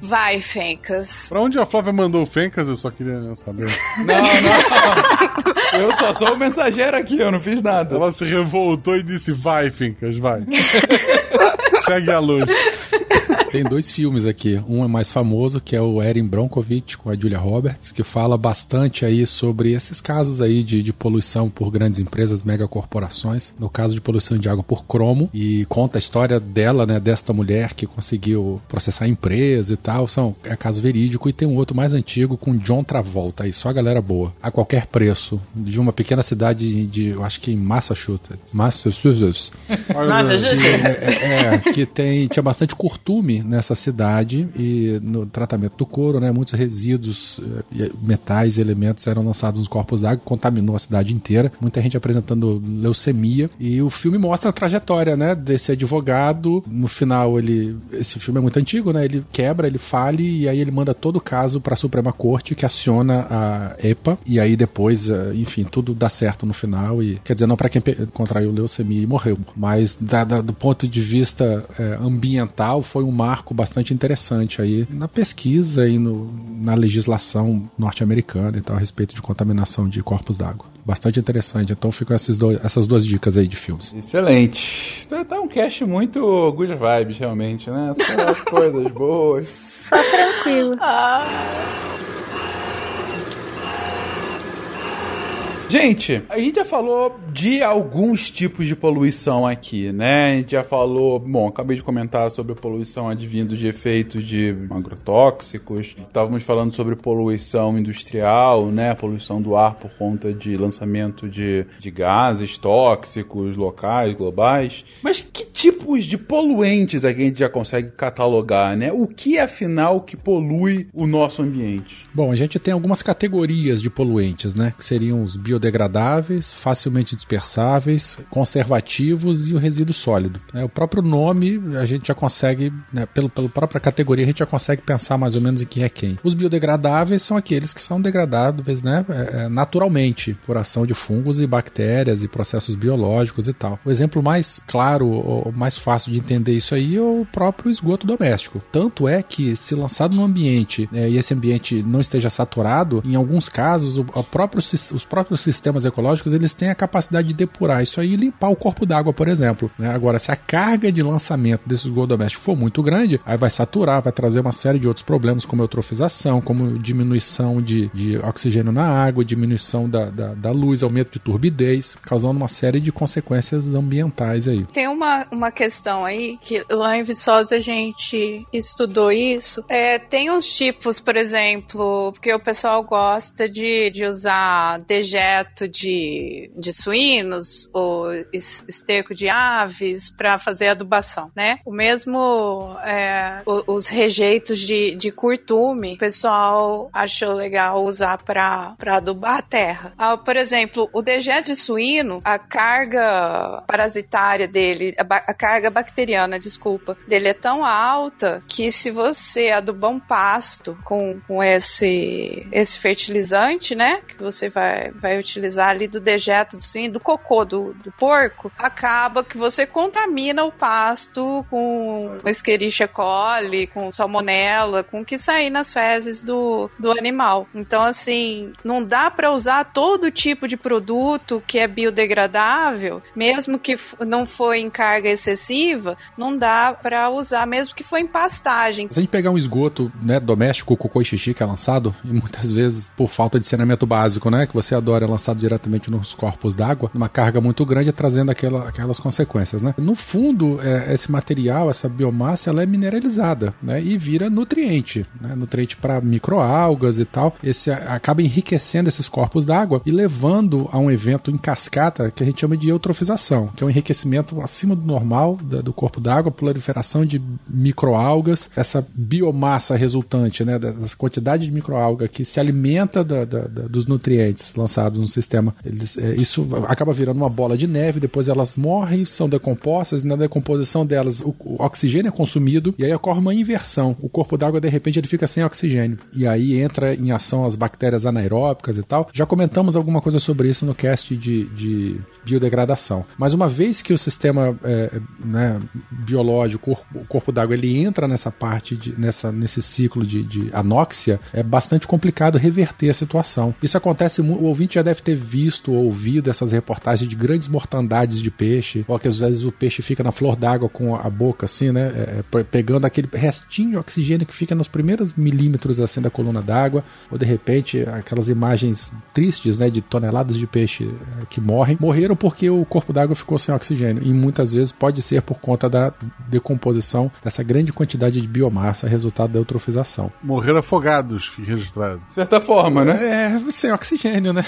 Speaker 3: Vai, Fencas.
Speaker 6: Pra onde a Flávia mandou o Fencas? Eu só queria saber.
Speaker 1: Não, não. Eu só sou o mensageiro aqui, eu não fiz nada.
Speaker 6: Ela se revoltou e disse: Vai, Fencas, vai. Segue a luz.
Speaker 2: Tem dois filmes aqui. Um é mais famoso, que é o Erin Bronkovich com a Julia Roberts, que fala bastante aí sobre esses casos aí de, de poluição por grandes empresas, megacorporações. No caso de poluição de água por cromo. E conta a história dela, né, desta mulher que conseguiu processar a empresa e tal. São, é caso verídico. E tem um outro mais antigo com John Travolta aí, só a galera boa. A qualquer preço. De uma pequena cidade de, eu acho que em Massachusetts. Massachusetts.
Speaker 5: Massachusetts.
Speaker 2: É, é, é, que tem, tinha bastante curtume nessa cidade e no tratamento do couro, né, muitos resíduos, eh, metais elementos eram lançados nos corpos d'água, contaminou a cidade inteira. Muita gente apresentando leucemia e o filme mostra a trajetória, né, desse advogado. No final ele, esse filme é muito antigo, né? Ele quebra, ele fale e aí ele manda todo o caso para a Suprema Corte que aciona a EPA e aí depois, eh, enfim, tudo dá certo no final e quer dizer não para quem contraiu leucemia e morreu, mas da, da, do ponto de vista é, ambiental foi um marco bastante interessante aí na pesquisa e no, na legislação norte-americana e tal, a respeito de contaminação de corpos d'água. Bastante interessante. Então ficam essas, dois, essas duas dicas aí de filmes.
Speaker 1: Excelente. Tá, tá um cast muito good vibes, realmente, né? Só coisas boas.
Speaker 4: Só tranquilo. Ah.
Speaker 1: Gente, a gente já falou de alguns tipos de poluição aqui, né? A gente já falou, bom, acabei de comentar sobre a poluição advindo de efeitos de agrotóxicos. Estávamos falando sobre poluição industrial, né? Poluição do ar por conta de lançamento de, de gases tóxicos locais, globais. Mas que tipos de poluentes a gente já consegue catalogar, né? O que afinal que polui o nosso ambiente?
Speaker 2: Bom, a gente tem algumas categorias de poluentes, né? Que seriam os bio biodegradáveis, facilmente dispersáveis, conservativos e o resíduo sólido. É, o próprio nome a gente já consegue, né, pelo, pela própria categoria, a gente já consegue pensar mais ou menos em quem é quem. Os biodegradáveis são aqueles que são degradáveis né, é, é, naturalmente por ação de fungos e bactérias e processos biológicos e tal. O exemplo mais claro, ou mais fácil de entender isso aí é o próprio esgoto doméstico. Tanto é que, se lançado no ambiente é, e esse ambiente não esteja saturado, em alguns casos, o, próprio, os próprios sistemas ecológicos eles têm a capacidade de depurar isso aí e limpar o corpo d'água, por exemplo. Né? Agora, se a carga de lançamento desse esgoto doméstico for muito grande, aí vai saturar, vai trazer uma série de outros problemas, como eutrofização, como diminuição de, de oxigênio na água, diminuição da, da, da, luz, aumento de turbidez, causando uma série de consequências ambientais aí.
Speaker 3: Tem uma, uma questão aí que lá em Viçosa a gente estudou isso. É, tem uns tipos, por exemplo, porque o pessoal gosta de, de usar dejeto dejeto de, de suínos ou es- esterco de aves para fazer adubação, né? O mesmo é, os rejeitos de, de curtume, o pessoal achou legal usar para adubar a terra. Ah, por exemplo, o dejeto de suíno, a carga parasitária dele, a, a carga bacteriana, desculpa, dele é tão alta que se você adubar um pasto com, com esse, esse fertilizante, né, que você vai, vai utilizar ali do dejeto do suíno, do cocô do, do porco, acaba que você contamina o pasto com Escherichia coli, com salmonella, com o que sair nas fezes do, do animal. Então, assim, não dá para usar todo tipo de produto que é biodegradável, mesmo que não for em carga excessiva, não dá para usar, mesmo que for em pastagem.
Speaker 2: Se a gente pegar um esgoto né, doméstico, cocô e xixi que é lançado, e muitas vezes por falta de saneamento básico, né, que você adora, é lançado diretamente nos corpos d'água, numa carga muito grande, trazendo aquela, aquelas consequências, né? No fundo, é, esse material, essa biomassa, ela é mineralizada, né, e vira nutriente, né, nutriente para microalgas e tal. Esse acaba enriquecendo esses corpos d'água e levando a um evento em cascata que a gente chama de eutrofização, que é um enriquecimento acima do normal do corpo d'água, proliferação de microalgas, essa biomassa resultante, né, dessa quantidade de microalga que se alimenta da- da- da- dos nutrientes lançados no sistema. Eles, é, isso acaba virando uma bola de neve, depois elas morrem, são decompostas, e na decomposição delas o, o oxigênio é consumido e aí ocorre uma inversão. O corpo d'água, de repente, ele fica sem oxigênio. E aí entra em ação as bactérias anaeróbicas e tal. Já comentamos alguma coisa sobre isso no cast de, de biodegradação. Mas uma vez que o sistema é, né, biológico, o corpo, d'água, ele entra nessa parte, de, nessa, nesse ciclo de, de anóxia, é bastante complicado reverter a situação. Isso acontece, o ouvinte já deve ter visto ou ouvido essas reportagens de grandes mortandades de peixe, ou que às vezes o peixe fica na flor d'água com a boca assim, né, é, é, pe- pegando aquele restinho de oxigênio que fica nos primeiros milímetros assim da coluna d'água, ou de repente aquelas imagens tristes, né, de toneladas de peixe é, que morrem, morreram porque o corpo d'água ficou sem oxigênio, e muitas vezes pode ser por conta da decomposição dessa grande quantidade de biomassa, resultado da eutrofização.
Speaker 6: Morreram afogados, fica registrado.
Speaker 1: De certa forma, né?
Speaker 2: É, sem oxigênio, né?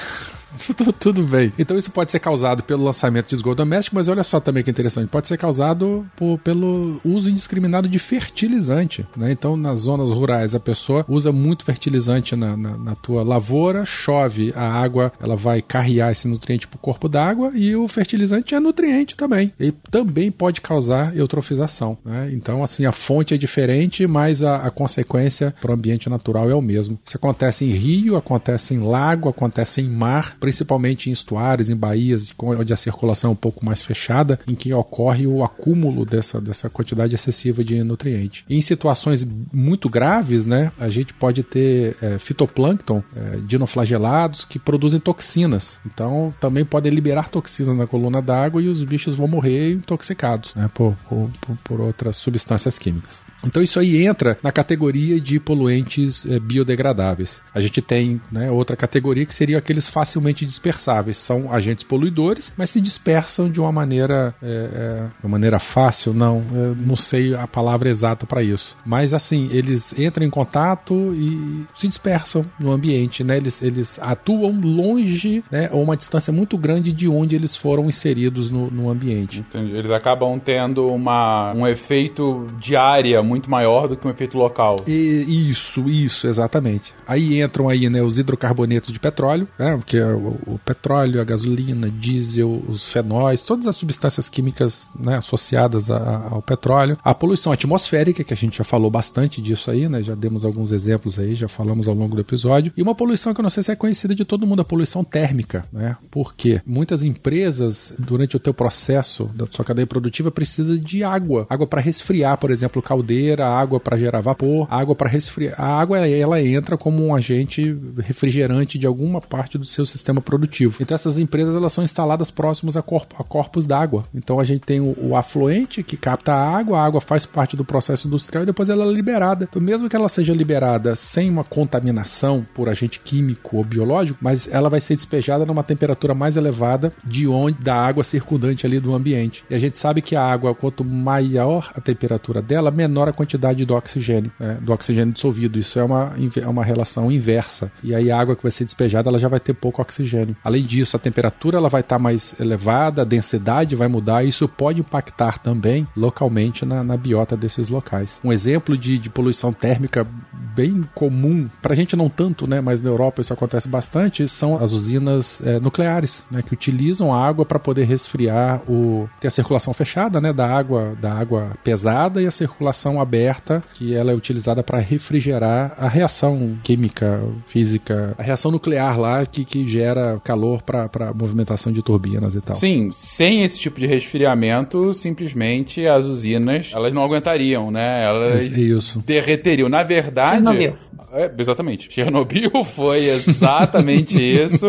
Speaker 2: tudo, bem. Então isso pode ser causado pelo lançamento de esgoto doméstico, mas olha só também que interessante, pode ser causado por- pelo uso indiscriminado de fertilizante, né? Então nas zonas rurais a pessoa usa muito fertilizante na, na, na tua lavoura, chove, a água ela vai carrear esse nutriente pro corpo d'água e o fertilizante é nutriente também. Ele também pode causar eutrofização, né? Então assim, a fonte é diferente, mas a, a consequência para o ambiente natural é o mesmo. Isso acontece em rio, acontece em lago, acontece em mar, principalmente em estuários, em baías, onde a circulação é um pouco mais fechada, em que ocorre o acúmulo dessa, dessa quantidade excessiva de nutriente. Em situações muito graves, né, a gente pode ter é, fitoplâncton, é, dinoflagelados, que produzem toxinas. Então, também podem liberar toxinas na coluna d'água e os bichos vão morrer intoxicados né, por, por, por- outras substâncias químicas. Então isso aí entra na categoria de poluentes eh, biodegradáveis. A gente tem né, outra categoria que seria aqueles facilmente dispersáveis. São agentes poluidores, mas se dispersam de uma maneira, eh, de uma maneira fácil, não, eu não sei a palavra exata para isso. Mas assim, eles entram em contato e se dispersam no ambiente, né? Eles, eles atuam longe, né, ou uma distância muito grande de onde eles foram inseridos no, no ambiente.
Speaker 1: Entendi. Eles acabam tendo uma, um efeito de área muito maior do que um efeito local.
Speaker 2: E- isso, isso, exatamente. Aí entram aí, né, os hidrocarbonetos de petróleo, né, porque é o, o petróleo, a gasolina, diesel, os fenóis, todas as substâncias químicas né, associadas a- ao petróleo. A poluição atmosférica, que a gente já falou bastante disso aí, né, já demos alguns exemplos aí, já falamos ao longo do episódio. E uma poluição que eu não sei se é conhecida de todo mundo, a poluição térmica, né? Porque muitas empresas, durante o teu processo da sua cadeia produtiva, precisa de água. Água para resfriar, por exemplo, caldeira, água para gerar vapor, água para resfriar. A água ela entra como um agente refrigerante de alguma parte do seu sistema produtivo. Então essas empresas elas são instaladas próximos a, corpo, a corpos d'água. Então a gente tem o, o afluente que capta a água, a água faz parte do processo industrial e depois ela é liberada. Então mesmo que ela seja liberada sem uma contaminação por agente químico ou biológico, mas ela vai ser despejada numa temperatura mais elevada de onde da água circundante ali do ambiente. E a gente sabe que a água, quanto maior a temperatura dela, menor a quantidade do oxigênio, né, do oxigênio dissolvido. Isso é uma, é uma relação inversa. E aí a água que vai ser despejada, ela já vai ter pouco oxigênio oxigênio. Além disso, a temperatura ela vai estar tá mais elevada, a densidade vai mudar, e isso pode impactar também localmente na, na biota desses locais. Um exemplo de, de poluição térmica bem comum, pra gente não tanto, né, mas na Europa isso acontece bastante, são as usinas é, nucleares, né, que utilizam a água para poder resfriar o tem a circulação fechada, né, da água, da água pesada e a circulação aberta, que ela é utilizada para refrigerar a reação química, física, a reação nuclear lá que, que gera calor para movimentação de turbinas e tal.
Speaker 1: Sim, sem esse tipo de resfriamento, simplesmente as usinas, elas não aguentariam, né? Elas
Speaker 2: isso.
Speaker 1: derreteriam. Na verdade,
Speaker 5: Chernobyl.
Speaker 1: É, exatamente. Chernobyl foi exatamente isso.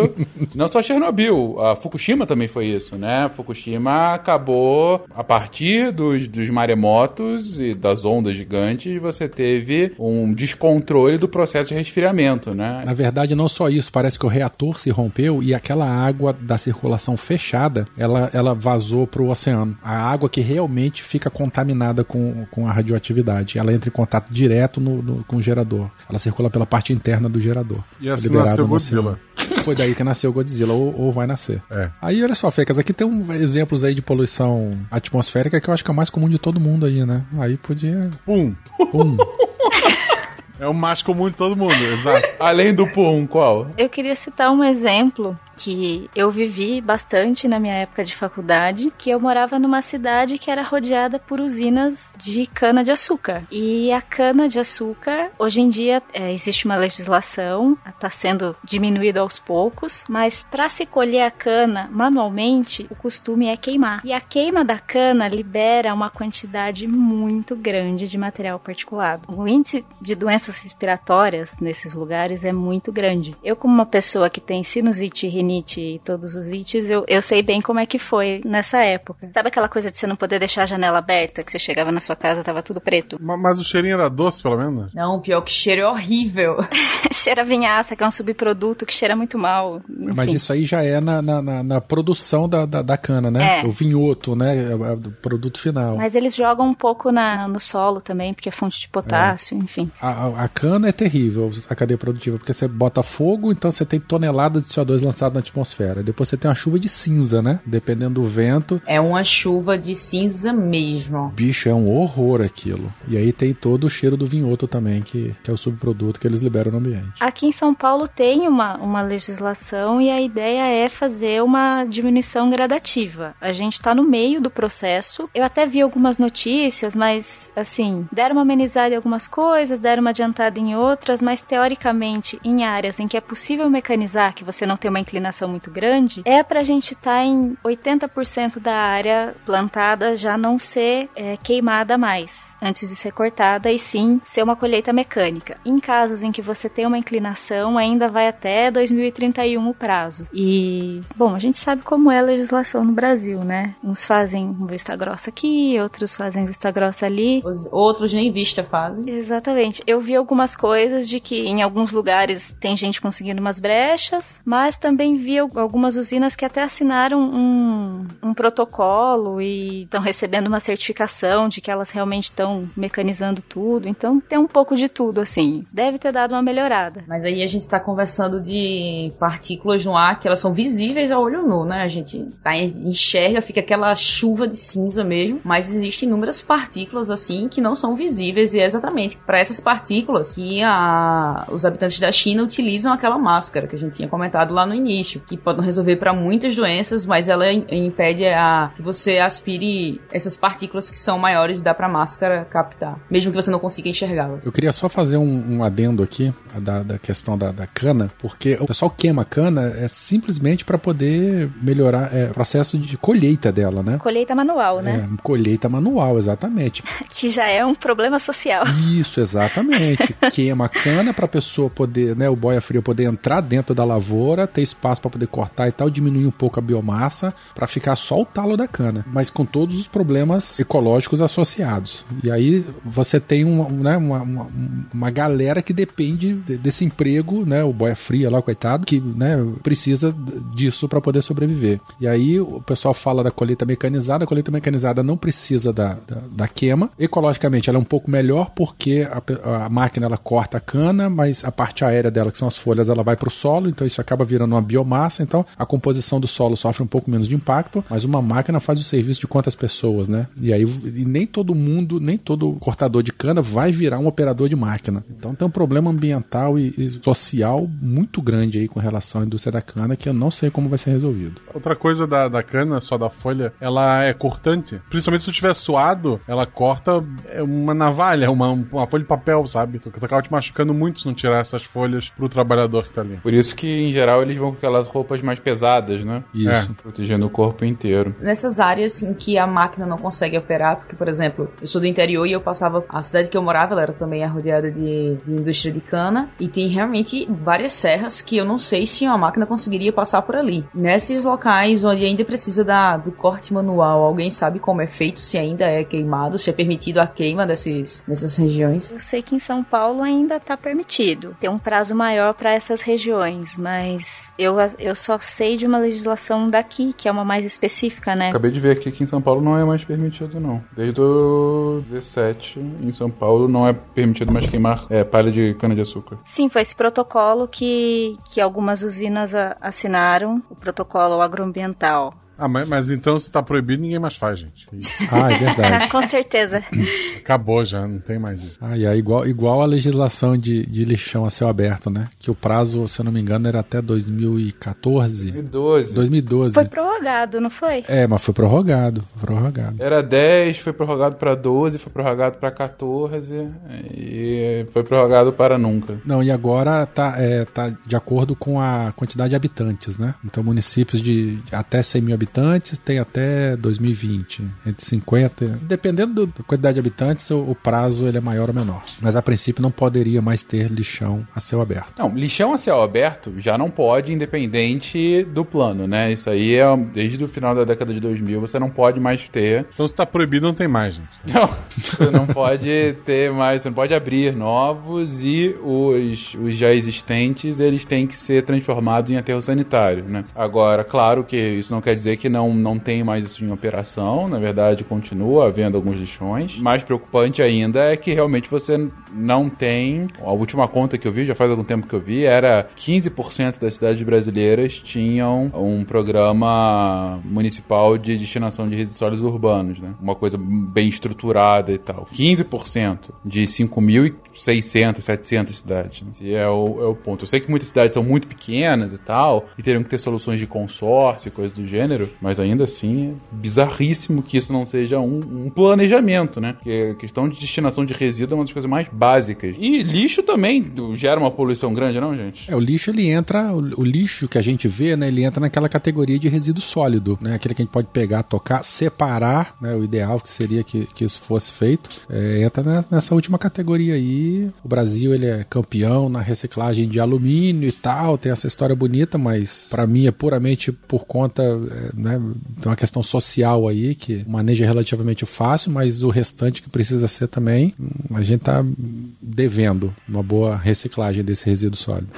Speaker 1: Não só Chernobyl, a Fukushima também foi isso, né? Fukushima acabou a partir dos, dos maremotos e das ondas gigantes, você teve um descontrole do processo de resfriamento, né?
Speaker 2: Na verdade, não só isso, parece que o reator se rompeu e aquela água da circulação fechada, ela, ela vazou para o oceano. A água que realmente fica contaminada com, com a radioatividade, ela entra em contato direto no, no com o gerador. Ela circula pela parte interna do gerador.
Speaker 6: E assim nasceu Godzilla.
Speaker 2: Foi daí que nasceu Godzilla, ou, ou vai nascer.
Speaker 6: É.
Speaker 2: Aí, olha só, Fecas, aqui tem um, exemplos aí de poluição atmosférica que eu acho que é o mais comum de todo mundo aí, né? Aí podia...
Speaker 6: Pum.
Speaker 2: Pum.
Speaker 6: É o mais comum de todo mundo, exato.
Speaker 1: Além do pum, qual?
Speaker 4: Eu queria citar um exemplo que eu vivi bastante na minha época de faculdade, que eu morava numa cidade que era rodeada por usinas de cana de açúcar. E a cana de açúcar, hoje em dia é, existe uma legislação, está sendo diminuída aos poucos, mas para se colher a cana manualmente, o costume é queimar. E a queima da cana libera uma quantidade muito grande de material particulado. O índice de doenças respiratórias nesses lugares é muito grande. Eu, como uma pessoa que tem sinusite e rinite e todos os ites, eu, eu sei bem como é que foi nessa época. Sabe aquela coisa de você não poder deixar a janela aberta, que você chegava na sua casa tava tudo preto?
Speaker 6: Mas, mas o cheirinho era doce, pelo menos?
Speaker 5: Não, pior que cheiro é horrível.
Speaker 4: cheira vinhaça, que é um subproduto que cheira muito mal. Enfim.
Speaker 2: Mas isso aí já é na, na, na, na produção da, da, da, cana, né?
Speaker 4: É.
Speaker 2: O vinhoto, né? É o produto final.
Speaker 4: Mas eles jogam um pouco na, no solo também, porque é fonte de potássio, é. enfim.
Speaker 2: A, a, a cana é terrível, a cadeia produtiva, porque você bota fogo, então você tem toneladas de CO2 lançado na atmosfera. Depois você tem uma chuva de cinza, né? Dependendo do vento.
Speaker 5: É uma chuva de cinza mesmo.
Speaker 2: Bicho, é um horror aquilo. E aí tem todo o cheiro do vinhoto também, que, que é o subproduto que eles liberam no ambiente.
Speaker 4: Aqui em São Paulo tem uma, uma legislação e a ideia é fazer uma diminuição gradativa. A gente está no meio do processo. Eu até vi algumas notícias, mas assim, deram uma amenizada em algumas coisas, deram uma adiantada em outras, mas teoricamente em áreas em que é possível mecanizar, que você não tem uma inclinação muito grande, é pra gente estar tá em 80% da área plantada já não ser é, queimada mais antes de ser cortada e sim ser uma colheita mecânica. Em casos em que você tem uma inclinação, ainda vai até 2031 o prazo. E, bom, a gente sabe como é a legislação no Brasil, né? Uns fazem vista grossa aqui, outros fazem vista grossa ali.
Speaker 5: Os outros nem vista fazem.
Speaker 4: Exatamente. Eu vi algumas coisas de que em alguns lugares tem gente conseguindo umas brechas, mas também vi algumas usinas que até assinaram um, um protocolo e estão recebendo uma certificação de que elas realmente estão mecanizando tudo. Então tem um pouco de tudo, assim. Deve ter dado uma melhorada.
Speaker 5: Mas aí a gente está conversando de partículas no ar que elas são visíveis a olho nu, né? A gente tá enxerga, fica aquela chuva de cinza mesmo. Mas existem inúmeras partículas assim que não são visíveis e é exatamente para essas partículas que a, os habitantes da China utilizam aquela máscara que a gente tinha comentado lá no início, que pode resolver para muitas doenças, mas ela impede a que você aspire essas partículas que são maiores e dá para máscara captar, mesmo que você não consiga enxergá-las.
Speaker 2: Eu queria só fazer um, um adendo aqui da, da questão da, da, cana, porque o pessoal queima a cana é simplesmente para poder melhorar é, o processo de colheita dela, né?
Speaker 4: Colheita manual, né?
Speaker 2: É, colheita manual, exatamente.
Speaker 4: que já é um problema social.
Speaker 2: Isso, exatamente. Queima a cana para a pessoa poder, né, o boia fria poder entrar dentro da lavoura, ter espaço para poder cortar e tal, diminuir um pouco a biomassa para ficar só o talo da cana, mas com todos os problemas ecológicos associados. E aí você tem uma, né, uma, uma, uma, galera que depende desse emprego, né? O boia fria lá, coitado, que né, precisa disso para poder sobreviver. E aí o pessoal fala da colheita mecanizada. A colheita mecanizada não precisa da, da, da, queima. Ecologicamente ela é um pouco melhor porque a, a máquina ela corta a cana, mas a parte aérea dela, que são as folhas, ela vai para o solo, então isso acaba virando uma biomassa. Então a composição do solo sofre um pouco menos de impacto, mas uma máquina faz o serviço de quantas pessoas, né? E aí e nem todo mundo, nem todo cortador de cana vai virar um operador de máquina. Então tem um problema ambiental e, e social muito grande aí com relação à indústria da cana que eu não sei como vai ser resolvido.
Speaker 6: Outra coisa da, da cana, só da folha, ela é cortante. Principalmente se tiver suado, ela corta é uma navalha, uma, uma folha de papel, sabe? Tu, tu acaba te machucando muito se não tirar essas folhas pro trabalhador que tá ali.
Speaker 1: Por isso que, em geral, eles vão com aquelas roupas mais pesadas, né?
Speaker 2: Isso.
Speaker 6: É.
Speaker 1: Protegendo o corpo inteiro.
Speaker 5: Nessas áreas em que a máquina não consegue operar, porque, por exemplo, eu sou do interior e eu passava. A cidade que eu morava, ela era também rodeada de, de indústria de cana. E tem realmente várias serras que eu não sei se uma máquina conseguiria passar por ali. Nesses locais onde ainda precisa da, do corte manual, alguém sabe como é feito, se ainda é queimado, se é permitido a queima desses, dessas regiões?
Speaker 4: Eu sei que em São Paulo ainda está permitido. Tem um prazo maior para essas regiões, mas eu, eu só sei de uma legislação daqui, que é uma mais específica, né?
Speaker 1: Acabei de ver aqui que em São Paulo não é mais permitido, não. Desde o 17, em São Paulo, não é permitido mais queimar é, palha de cana-de-açúcar.
Speaker 4: Sim, foi esse protocolo que, que algumas usinas assinaram, o protocolo agroambiental.
Speaker 6: Ah, mas, mas então se tá proibido, ninguém mais faz, gente.
Speaker 2: Ah, é verdade.
Speaker 4: Com certeza.
Speaker 6: acabou já, não tem mais isso.
Speaker 2: Ah, e aí, igual, igual a legislação de, de lixão a céu aberto, né? Que o prazo, se eu não me engano, era até 2014.
Speaker 1: 2012.
Speaker 2: 2012.
Speaker 4: Foi prorrogado, não foi?
Speaker 2: É, mas foi prorrogado. Prorrogado.
Speaker 1: Era 10, foi prorrogado para 12, foi prorrogado para 14 e foi prorrogado para nunca.
Speaker 2: Não, e agora tá, é, tá de acordo com a quantidade de habitantes, né? Então, municípios de de até 100 mil habitantes tem até 2020. Entre 50. Dependendo do- da quantidade de habitantes, o, o prazo ele é maior ou menor. Mas a princípio não poderia mais ter lixão a céu aberto.
Speaker 1: Não, lixão a céu aberto já não pode, independente do plano, né? Isso aí é desde o final da década de 2000, você não pode mais ter.
Speaker 6: Então se tá proibido, não tem mais, gente.
Speaker 1: Não, você não pode ter mais, você não pode abrir novos e os, os já existentes, eles têm que ser transformados em aterro sanitário, né? Agora, claro que isso não quer dizer que não, não tem mais isso em operação, na verdade continua havendo alguns lixões. Mais preocupante ainda é que realmente você não tem, a última conta que eu vi, já faz algum tempo que eu vi, era 15% das cidades brasileiras tinham um programa municipal de destinação de resíduos sólidos urbanos, né? Uma coisa bem estruturada e tal. 15% de 5.600, 700 cidades. Né? Esse é o, é o ponto. Eu sei que muitas cidades são muito pequenas e tal, e teriam que ter soluções de consórcio e coisas do gênero, mas ainda assim é bizarríssimo que isso não seja um, um planejamento, né? Porque a questão de destinação de resíduo é uma das coisas mais básicas. E lixo também gera uma poluição grande, não, gente?
Speaker 2: É, o lixo ele entra, o, o lixo que a gente vê, né, ele entra naquela categoria de resíduo sólido, né, aquele que a gente pode pegar, tocar, separar, né, o ideal que seria que, que isso fosse feito, é, entra ne- nessa última categoria aí. O Brasil ele é campeão na reciclagem de alumínio e tal, tem essa história bonita, mas para mim é puramente por conta, é, né, de uma questão social aí que é relativamente fácil, mas o restante que precisa ser também, a gente tá devendo uma boa reciclagem desse resíduo sólido.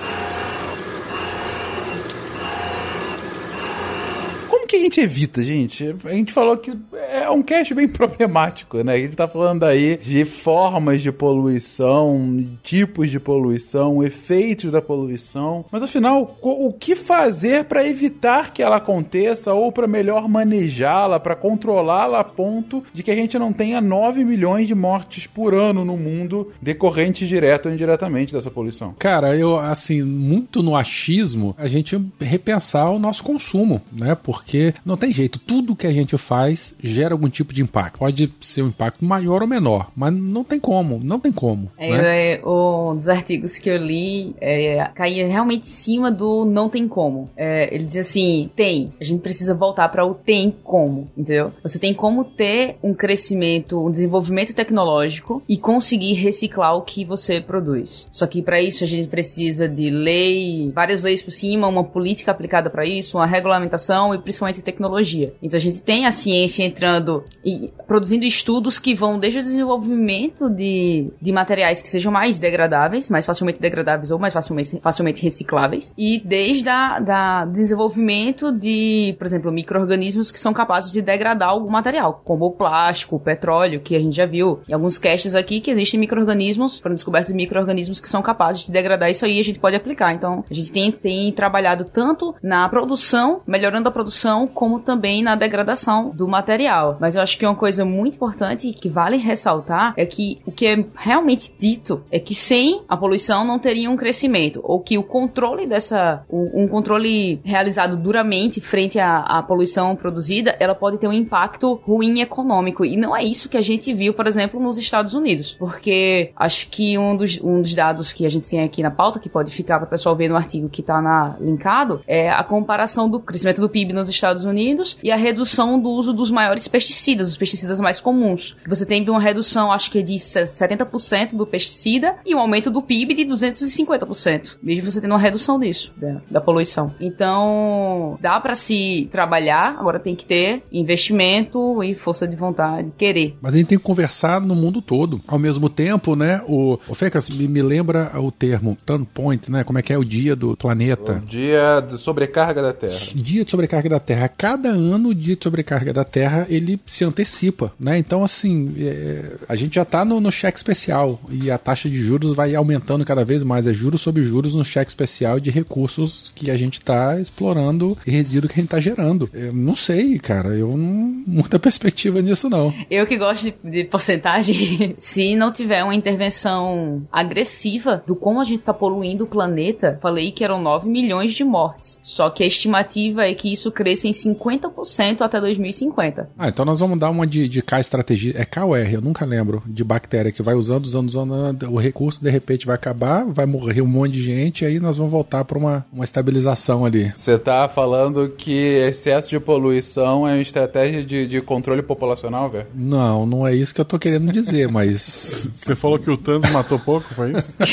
Speaker 1: Que a gente evita, gente? A gente falou que é um cast bem problemático, né? A gente tá falando aí de formas de poluição, tipos de poluição, efeitos da poluição. Mas afinal, o que fazer para evitar que ela aconteça ou para melhor manejá-la, para controlá-la a ponto de que a gente não tenha 9 milhões de mortes por ano no mundo decorrentes direto ou indiretamente dessa poluição?
Speaker 2: Cara, eu, assim, muito no achismo, a gente repensar o nosso consumo, né? Porque não tem jeito, tudo que a gente faz gera algum tipo de impacto. Pode ser um impacto maior ou menor, mas não tem como, não tem como.
Speaker 5: É,
Speaker 2: né?
Speaker 5: é, um dos artigos que eu li é, caía realmente em cima do não tem como. É, ele dizia assim: tem, a gente precisa voltar para o tem como, entendeu? Você tem como ter um crescimento, um desenvolvimento tecnológico e conseguir reciclar o que você produz. Só que para isso a gente precisa de lei, várias leis por cima, uma política aplicada para isso, uma regulamentação e principalmente tecnologia. Então a gente tem a ciência entrando e produzindo estudos que vão desde o desenvolvimento de, de materiais que sejam mais degradáveis, mais facilmente degradáveis ou mais facilmente, facilmente recicláveis, e desde a da desenvolvimento de, por exemplo, micro-organismos que são capazes de degradar algum material, como o plástico, o petróleo, que a gente já viu em alguns caches aqui que existem micro-organismos, foram descobertos micro-organismos que são capazes de degradar isso aí a gente pode aplicar. Então, a gente tem, tem trabalhado tanto na produção, melhorando a produção, como também na degradação do material. Mas eu acho que uma coisa muito importante que vale ressaltar é que o que é realmente dito é que sem a poluição não teria um crescimento, ou que o controle dessa, um, controle realizado duramente frente à, à poluição produzida, ela pode ter um impacto ruim econômico. E não é isso que a gente viu, por exemplo, nos Estados Unidos. Porque acho que um dos, um dos dados que a gente tem aqui na pauta, que pode ficar para o pessoal ver no artigo que está linkado, é a comparação do crescimento do PIB nos Estados Unidos e a redução do uso dos maiores pesticidas, os pesticidas mais comuns. Você tem uma redução, acho que de 70% do pesticida e um aumento do PIB de 250%. Mesmo você tendo uma redução disso, da, da poluição. Então, dá para se trabalhar, agora tem que ter investimento e força de vontade, querer.
Speaker 2: Mas a gente tem que conversar no mundo todo. Ao mesmo tempo, né, o, o Fecas me, me lembra o termo turn point, né, como é que é o dia do planeta.
Speaker 1: O dia de sobrecarga da Terra.
Speaker 2: Dia de sobrecarga da Terra. Cada ano de sobrecarga da Terra, ele se antecipa, né, então assim, é, a gente já tá no, no cheque especial e a taxa de juros vai aumentando cada vez mais, é juros sobre juros no cheque especial de recursos que a gente tá explorando e resíduo que a gente tá gerando. Eu não sei, cara, eu não muita perspectiva nisso não.
Speaker 5: Eu que gosto de, de porcentagem, se não tiver uma intervenção agressiva do como a gente está poluindo o planeta, falei que eram 9 milhões de mortes. Só que a estimativa é que isso cresça em 50% até 2050.
Speaker 2: Ah, então nós vamos dar uma de, de K estratégia. É K ou R? Eu nunca lembro. De bactéria que vai usando, usando, usando. O recurso de repente vai acabar, vai morrer um monte de gente, aí nós vamos voltar para uma, uma estabilização ali.
Speaker 1: Você tá falando que excesso de poluição é uma estratégia de, de controle populacional, velho?
Speaker 2: Não, não é isso que eu tô querendo dizer, mas.
Speaker 6: Você falou que o Thanos matou pouco, foi isso?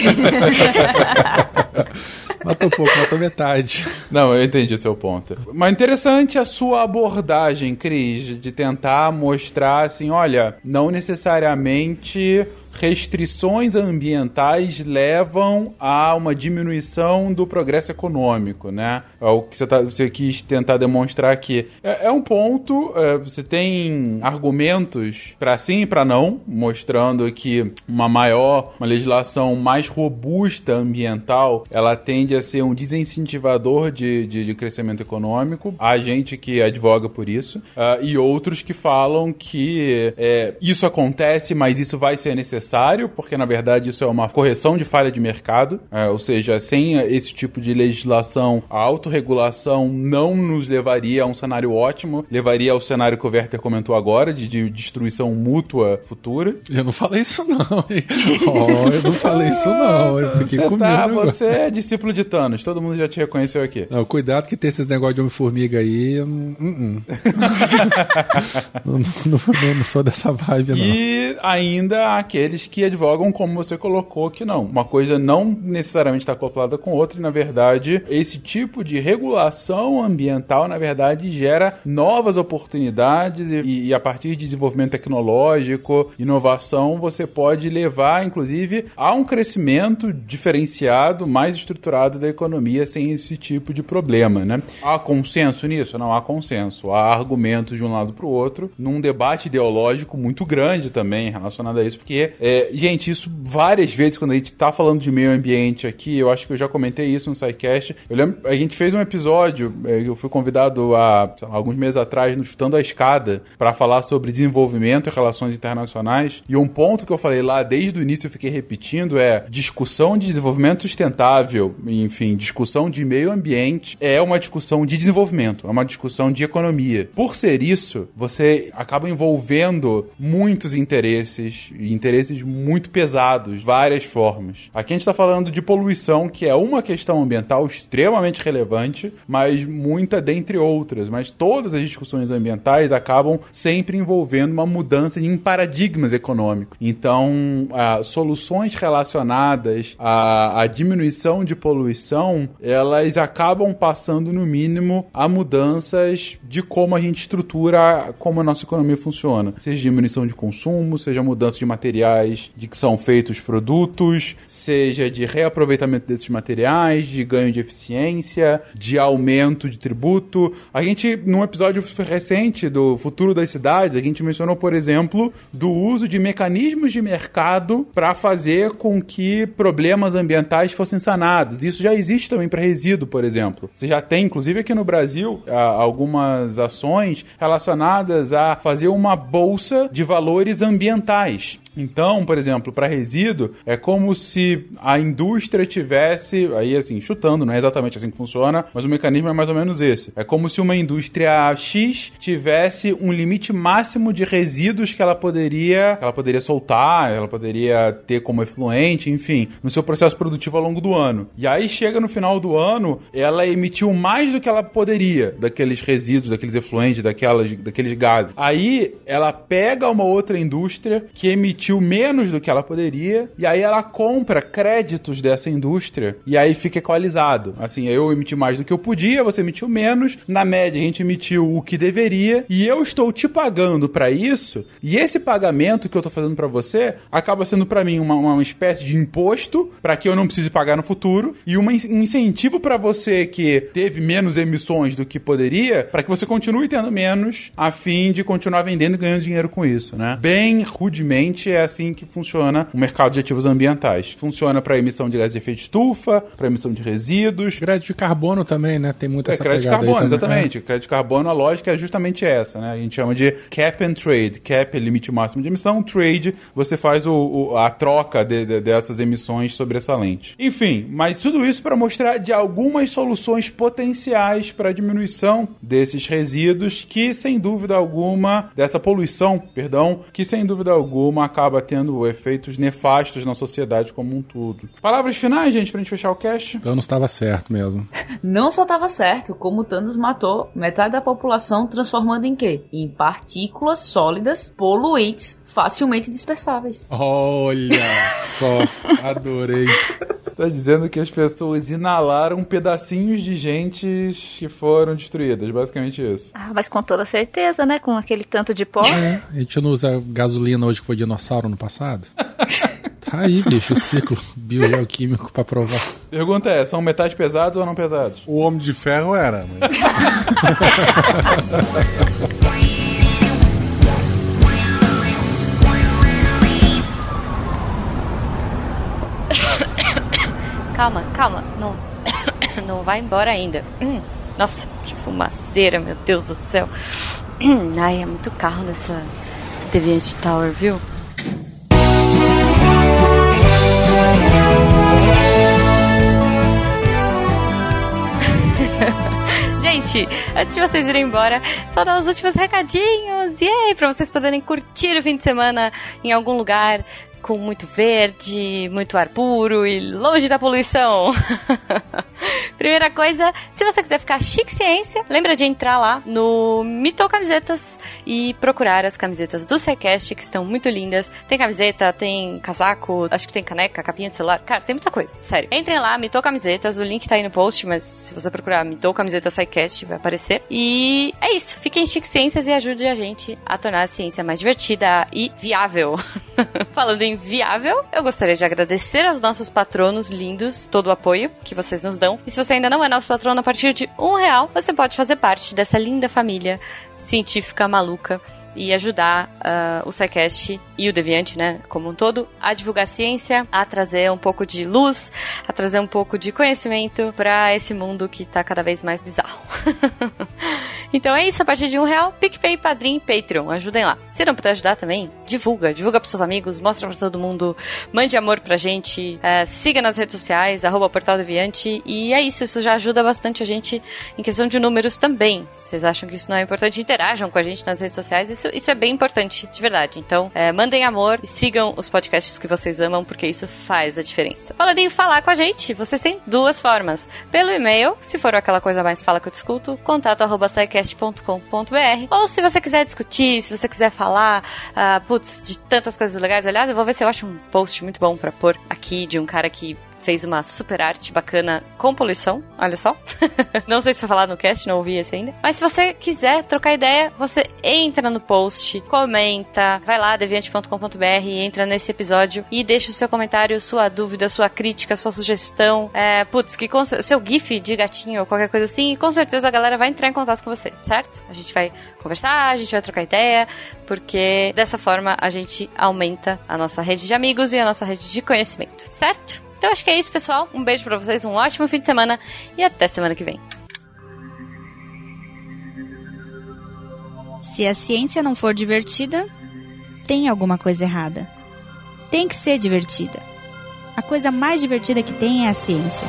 Speaker 2: matou pouco, matou metade.
Speaker 1: Não, eu entendi seu ponto. Mas interessante a sua abordagem, Cris, de tentar mostrar assim, olha, não necessariamente restrições ambientais levam a uma diminuição do progresso econômico, né? É o que você, tá, você quis tentar demonstrar aqui. É, é um ponto, é, você tem argumentos para sim e para não, mostrando que uma maior, uma legislação mais robusta ambiental, ela tende a ser um desincentivador de, de, de crescimento econômico. Há gente que advoga por isso, uh, e outros que falam que é, isso acontece, mas isso vai ser necessário necessário, porque na verdade isso é uma correção de falha de mercado, é, ou seja, sem esse tipo de legislação, a autorregulação não nos levaria a um cenário ótimo, levaria ao cenário que o Werther comentou agora, de, de destruição mútua futura.
Speaker 2: Eu não falei isso não, oh, eu não falei isso não, eu fiquei
Speaker 1: você
Speaker 2: com
Speaker 1: tá,
Speaker 2: medo.
Speaker 1: Você é discípulo de Thanos, todo mundo já te reconheceu aqui.
Speaker 2: Não, cuidado que tem esses negócios de Homem-Formiga aí, eu não, uh -uh. não, não, não, sou dessa vibe não.
Speaker 1: E ainda aquele que advogam, como você colocou, que não. Uma coisa não necessariamente está acoplada com outra, e na verdade, esse tipo de regulação ambiental, na verdade, gera novas oportunidades e, e a partir de desenvolvimento tecnológico, inovação, você pode levar, inclusive, a um crescimento diferenciado, mais estruturado da economia sem esse tipo de problema, né? Há consenso nisso? Não há consenso. Há argumentos de um lado para o outro, num debate ideológico muito grande também relacionado a isso, porque é, gente, isso várias vezes quando a gente tá falando de meio ambiente aqui, eu acho que eu já comentei isso no SciCast. Eu lembro, a gente fez um episódio, é, eu fui convidado há alguns meses atrás no Chutando a Escada para falar sobre desenvolvimento e relações internacionais. E um ponto que eu falei lá desde o início eu fiquei repetindo é discussão de desenvolvimento sustentável, enfim, discussão de meio ambiente é uma discussão de desenvolvimento, é uma discussão de economia. Por ser isso, você acaba envolvendo muitos interesses, interesses muito pesados, várias formas. Aqui a gente está falando de poluição, que é uma questão ambiental extremamente relevante, mas muita dentre outras. Mas todas as discussões ambientais acabam sempre envolvendo uma mudança em paradigmas econômicos. Então, ah, soluções relacionadas à, à diminuição de poluição, elas acabam passando, no mínimo, a mudanças de como a gente estrutura como a nossa economia funciona. Seja diminuição de consumo, seja mudança de materiais de que são feitos produtos, seja de reaproveitamento desses materiais, de ganho de eficiência, de aumento de tributo. A gente, num episódio recente do Futuro das Cidades, a gente mencionou, por exemplo, do uso de mecanismos de mercado para fazer com que problemas ambientais fossem sanados. Isso já existe também para resíduo, por exemplo. Você já tem, inclusive aqui no Brasil, algumas ações relacionadas a fazer uma bolsa de valores ambientais. Então, por exemplo, para resíduo, é como se a indústria tivesse, aí assim, chutando, não é exatamente assim que funciona, mas o mecanismo é mais ou menos esse. É como se uma indústria X tivesse um limite máximo de resíduos que ela poderia, que ela poderia soltar, ela poderia ter como efluente, enfim, no seu processo produtivo ao longo do ano. E aí chega no final do ano, ela emitiu mais do que ela poderia daqueles resíduos, daqueles efluentes, daquelas, daqueles gases. Aí ela pega uma outra indústria que emitiu emitiu menos do que ela poderia, e aí ela compra créditos dessa indústria, e aí fica equalizado. Assim, eu emiti mais do que eu podia, você emitiu menos, na média a gente emitiu o que deveria, e eu estou te pagando para isso, e esse pagamento que eu tô fazendo para você acaba sendo para mim uma, uma espécie de imposto para que eu não precise pagar no futuro, e uma, um incentivo para você que teve menos emissões do que poderia, para que você continue tendo menos, a fim de continuar vendendo e ganhando dinheiro com isso, né? Bem rudemente é assim que funciona o mercado de ativos ambientais. Funciona para emissão de gás de efeito de estufa, para emissão de resíduos.
Speaker 2: Crédito de carbono também, né? Tem muita
Speaker 1: é,
Speaker 2: essa
Speaker 1: crédito de carbono, exatamente. É. Crédito de carbono, a lógica é justamente essa, né? A gente chama de cap and trade. Cap é limite máximo de emissão, trade, você faz o, o a troca de, de, dessas emissões sobressalentes. Enfim, mas tudo isso para mostrar de algumas soluções potenciais para a diminuição desses resíduos que, sem dúvida alguma, dessa poluição, perdão, que sem dúvida alguma acaba tendo efeitos nefastos na sociedade como um todo. Palavras finais, gente, pra gente fechar o cast?
Speaker 2: Thanos estava certo mesmo.
Speaker 5: Não só estava certo, como Thanos matou metade da população, transformando em quê? Em partículas sólidas, poluentes, facilmente dispersáveis.
Speaker 2: Olha só, adorei.
Speaker 1: Você tá dizendo que as pessoas inalaram pedacinhos de gente que foram destruídas, basicamente isso.
Speaker 4: Ah, mas com toda certeza, né? Com aquele tanto de pó.
Speaker 2: É, a gente não usa gasolina hoje que foi dinossauro dinossauro no passado? Tá aí, bicho, o ciclo biogeoquímico pra provar.
Speaker 1: Pergunta é, são metais pesados ou não pesados?
Speaker 6: O Homem de Ferro era, mas...
Speaker 8: calma, calma, não, não vai embora ainda. Hum, nossa, que fumaceira, meu Deus do céu. Hum, ai, é muito carro nessa Deviant Tower, viu? Gente, antes de vocês irem embora, só dar os últimos recadinhos. E aí, pra vocês poderem curtir o fim de semana em algum lugar com muito verde, muito ar puro e longe da poluição. Primeira coisa, se você quiser ficar chique ciência, lembra de entrar lá no Mito Camisetas e procurar as camisetas do Sequest, que estão muito lindas. Tem camiseta, tem casaco, acho que tem caneca, capinha de celular. Cara, tem muita coisa, sério. Entrem lá, Mito Camisetas, o link tá aí no post, mas se você procurar Mito Camisetas Sequest, vai aparecer. E é isso, fiquem chique ciências e ajude a gente a tornar a ciência mais divertida e viável. Falando em viável, eu gostaria de agradecer aos nossos patronos lindos todo o apoio que vocês nos dão. E se você ainda não é nosso patrono, a partir de um real, você pode fazer parte dessa linda família científica maluca e ajudar uh, o SciCast e o Deviante, né, como um todo, a divulgar a ciência, a trazer um pouco de luz, a trazer um pouco de conhecimento para esse mundo que está cada vez mais bizarro. Então é isso, a partir de um real, PicPay, Padrim Patreon. Ajudem lá. Se não puder ajudar também, divulga. Divulga pros seus amigos, mostra pra todo mundo. Mande amor pra gente. É, siga nas redes sociais, arroba Portal Deviante. E é isso, isso já ajuda bastante a gente em questão de números também. Vocês acham que isso não é importante? Interajam com a gente nas redes sociais. Isso, isso é bem importante, de verdade. Então, é, mandem amor e sigam os podcasts que vocês amam, porque isso faz a diferença. Falando em falar com a gente, vocês têm duas formas. Pelo e-mail, se for aquela coisa mais fala que eu discuto, contato arroba sicast.com.br. Ou se você quiser discutir, se você quiser falar, uh, putz, de tantas coisas legais. Aliás, eu vou ver se eu acho um post muito bom para pôr aqui de um cara que fez uma super arte bacana com poluição, olha só. não sei se foi falado no cast, não ouvi esse ainda. Mas se você quiser trocar ideia, você entra no post, comenta, vai lá, deviante.com.br, entra nesse episódio e deixa o seu comentário, sua dúvida, sua crítica, sua sugestão. É, putz, que seu GIF de gatinho ou qualquer coisa assim, e com certeza a galera vai entrar em contato com você, certo? A gente vai conversar, a gente vai trocar ideia, porque dessa forma a gente aumenta a nossa rede de amigos e a nossa rede de conhecimento, certo? Então acho que é isso, pessoal. Um beijo para vocês, um ótimo fim de semana e até semana que vem.
Speaker 7: Se a ciência não for divertida, tem alguma coisa errada. Tem que ser divertida. A coisa mais divertida que tem é a ciência.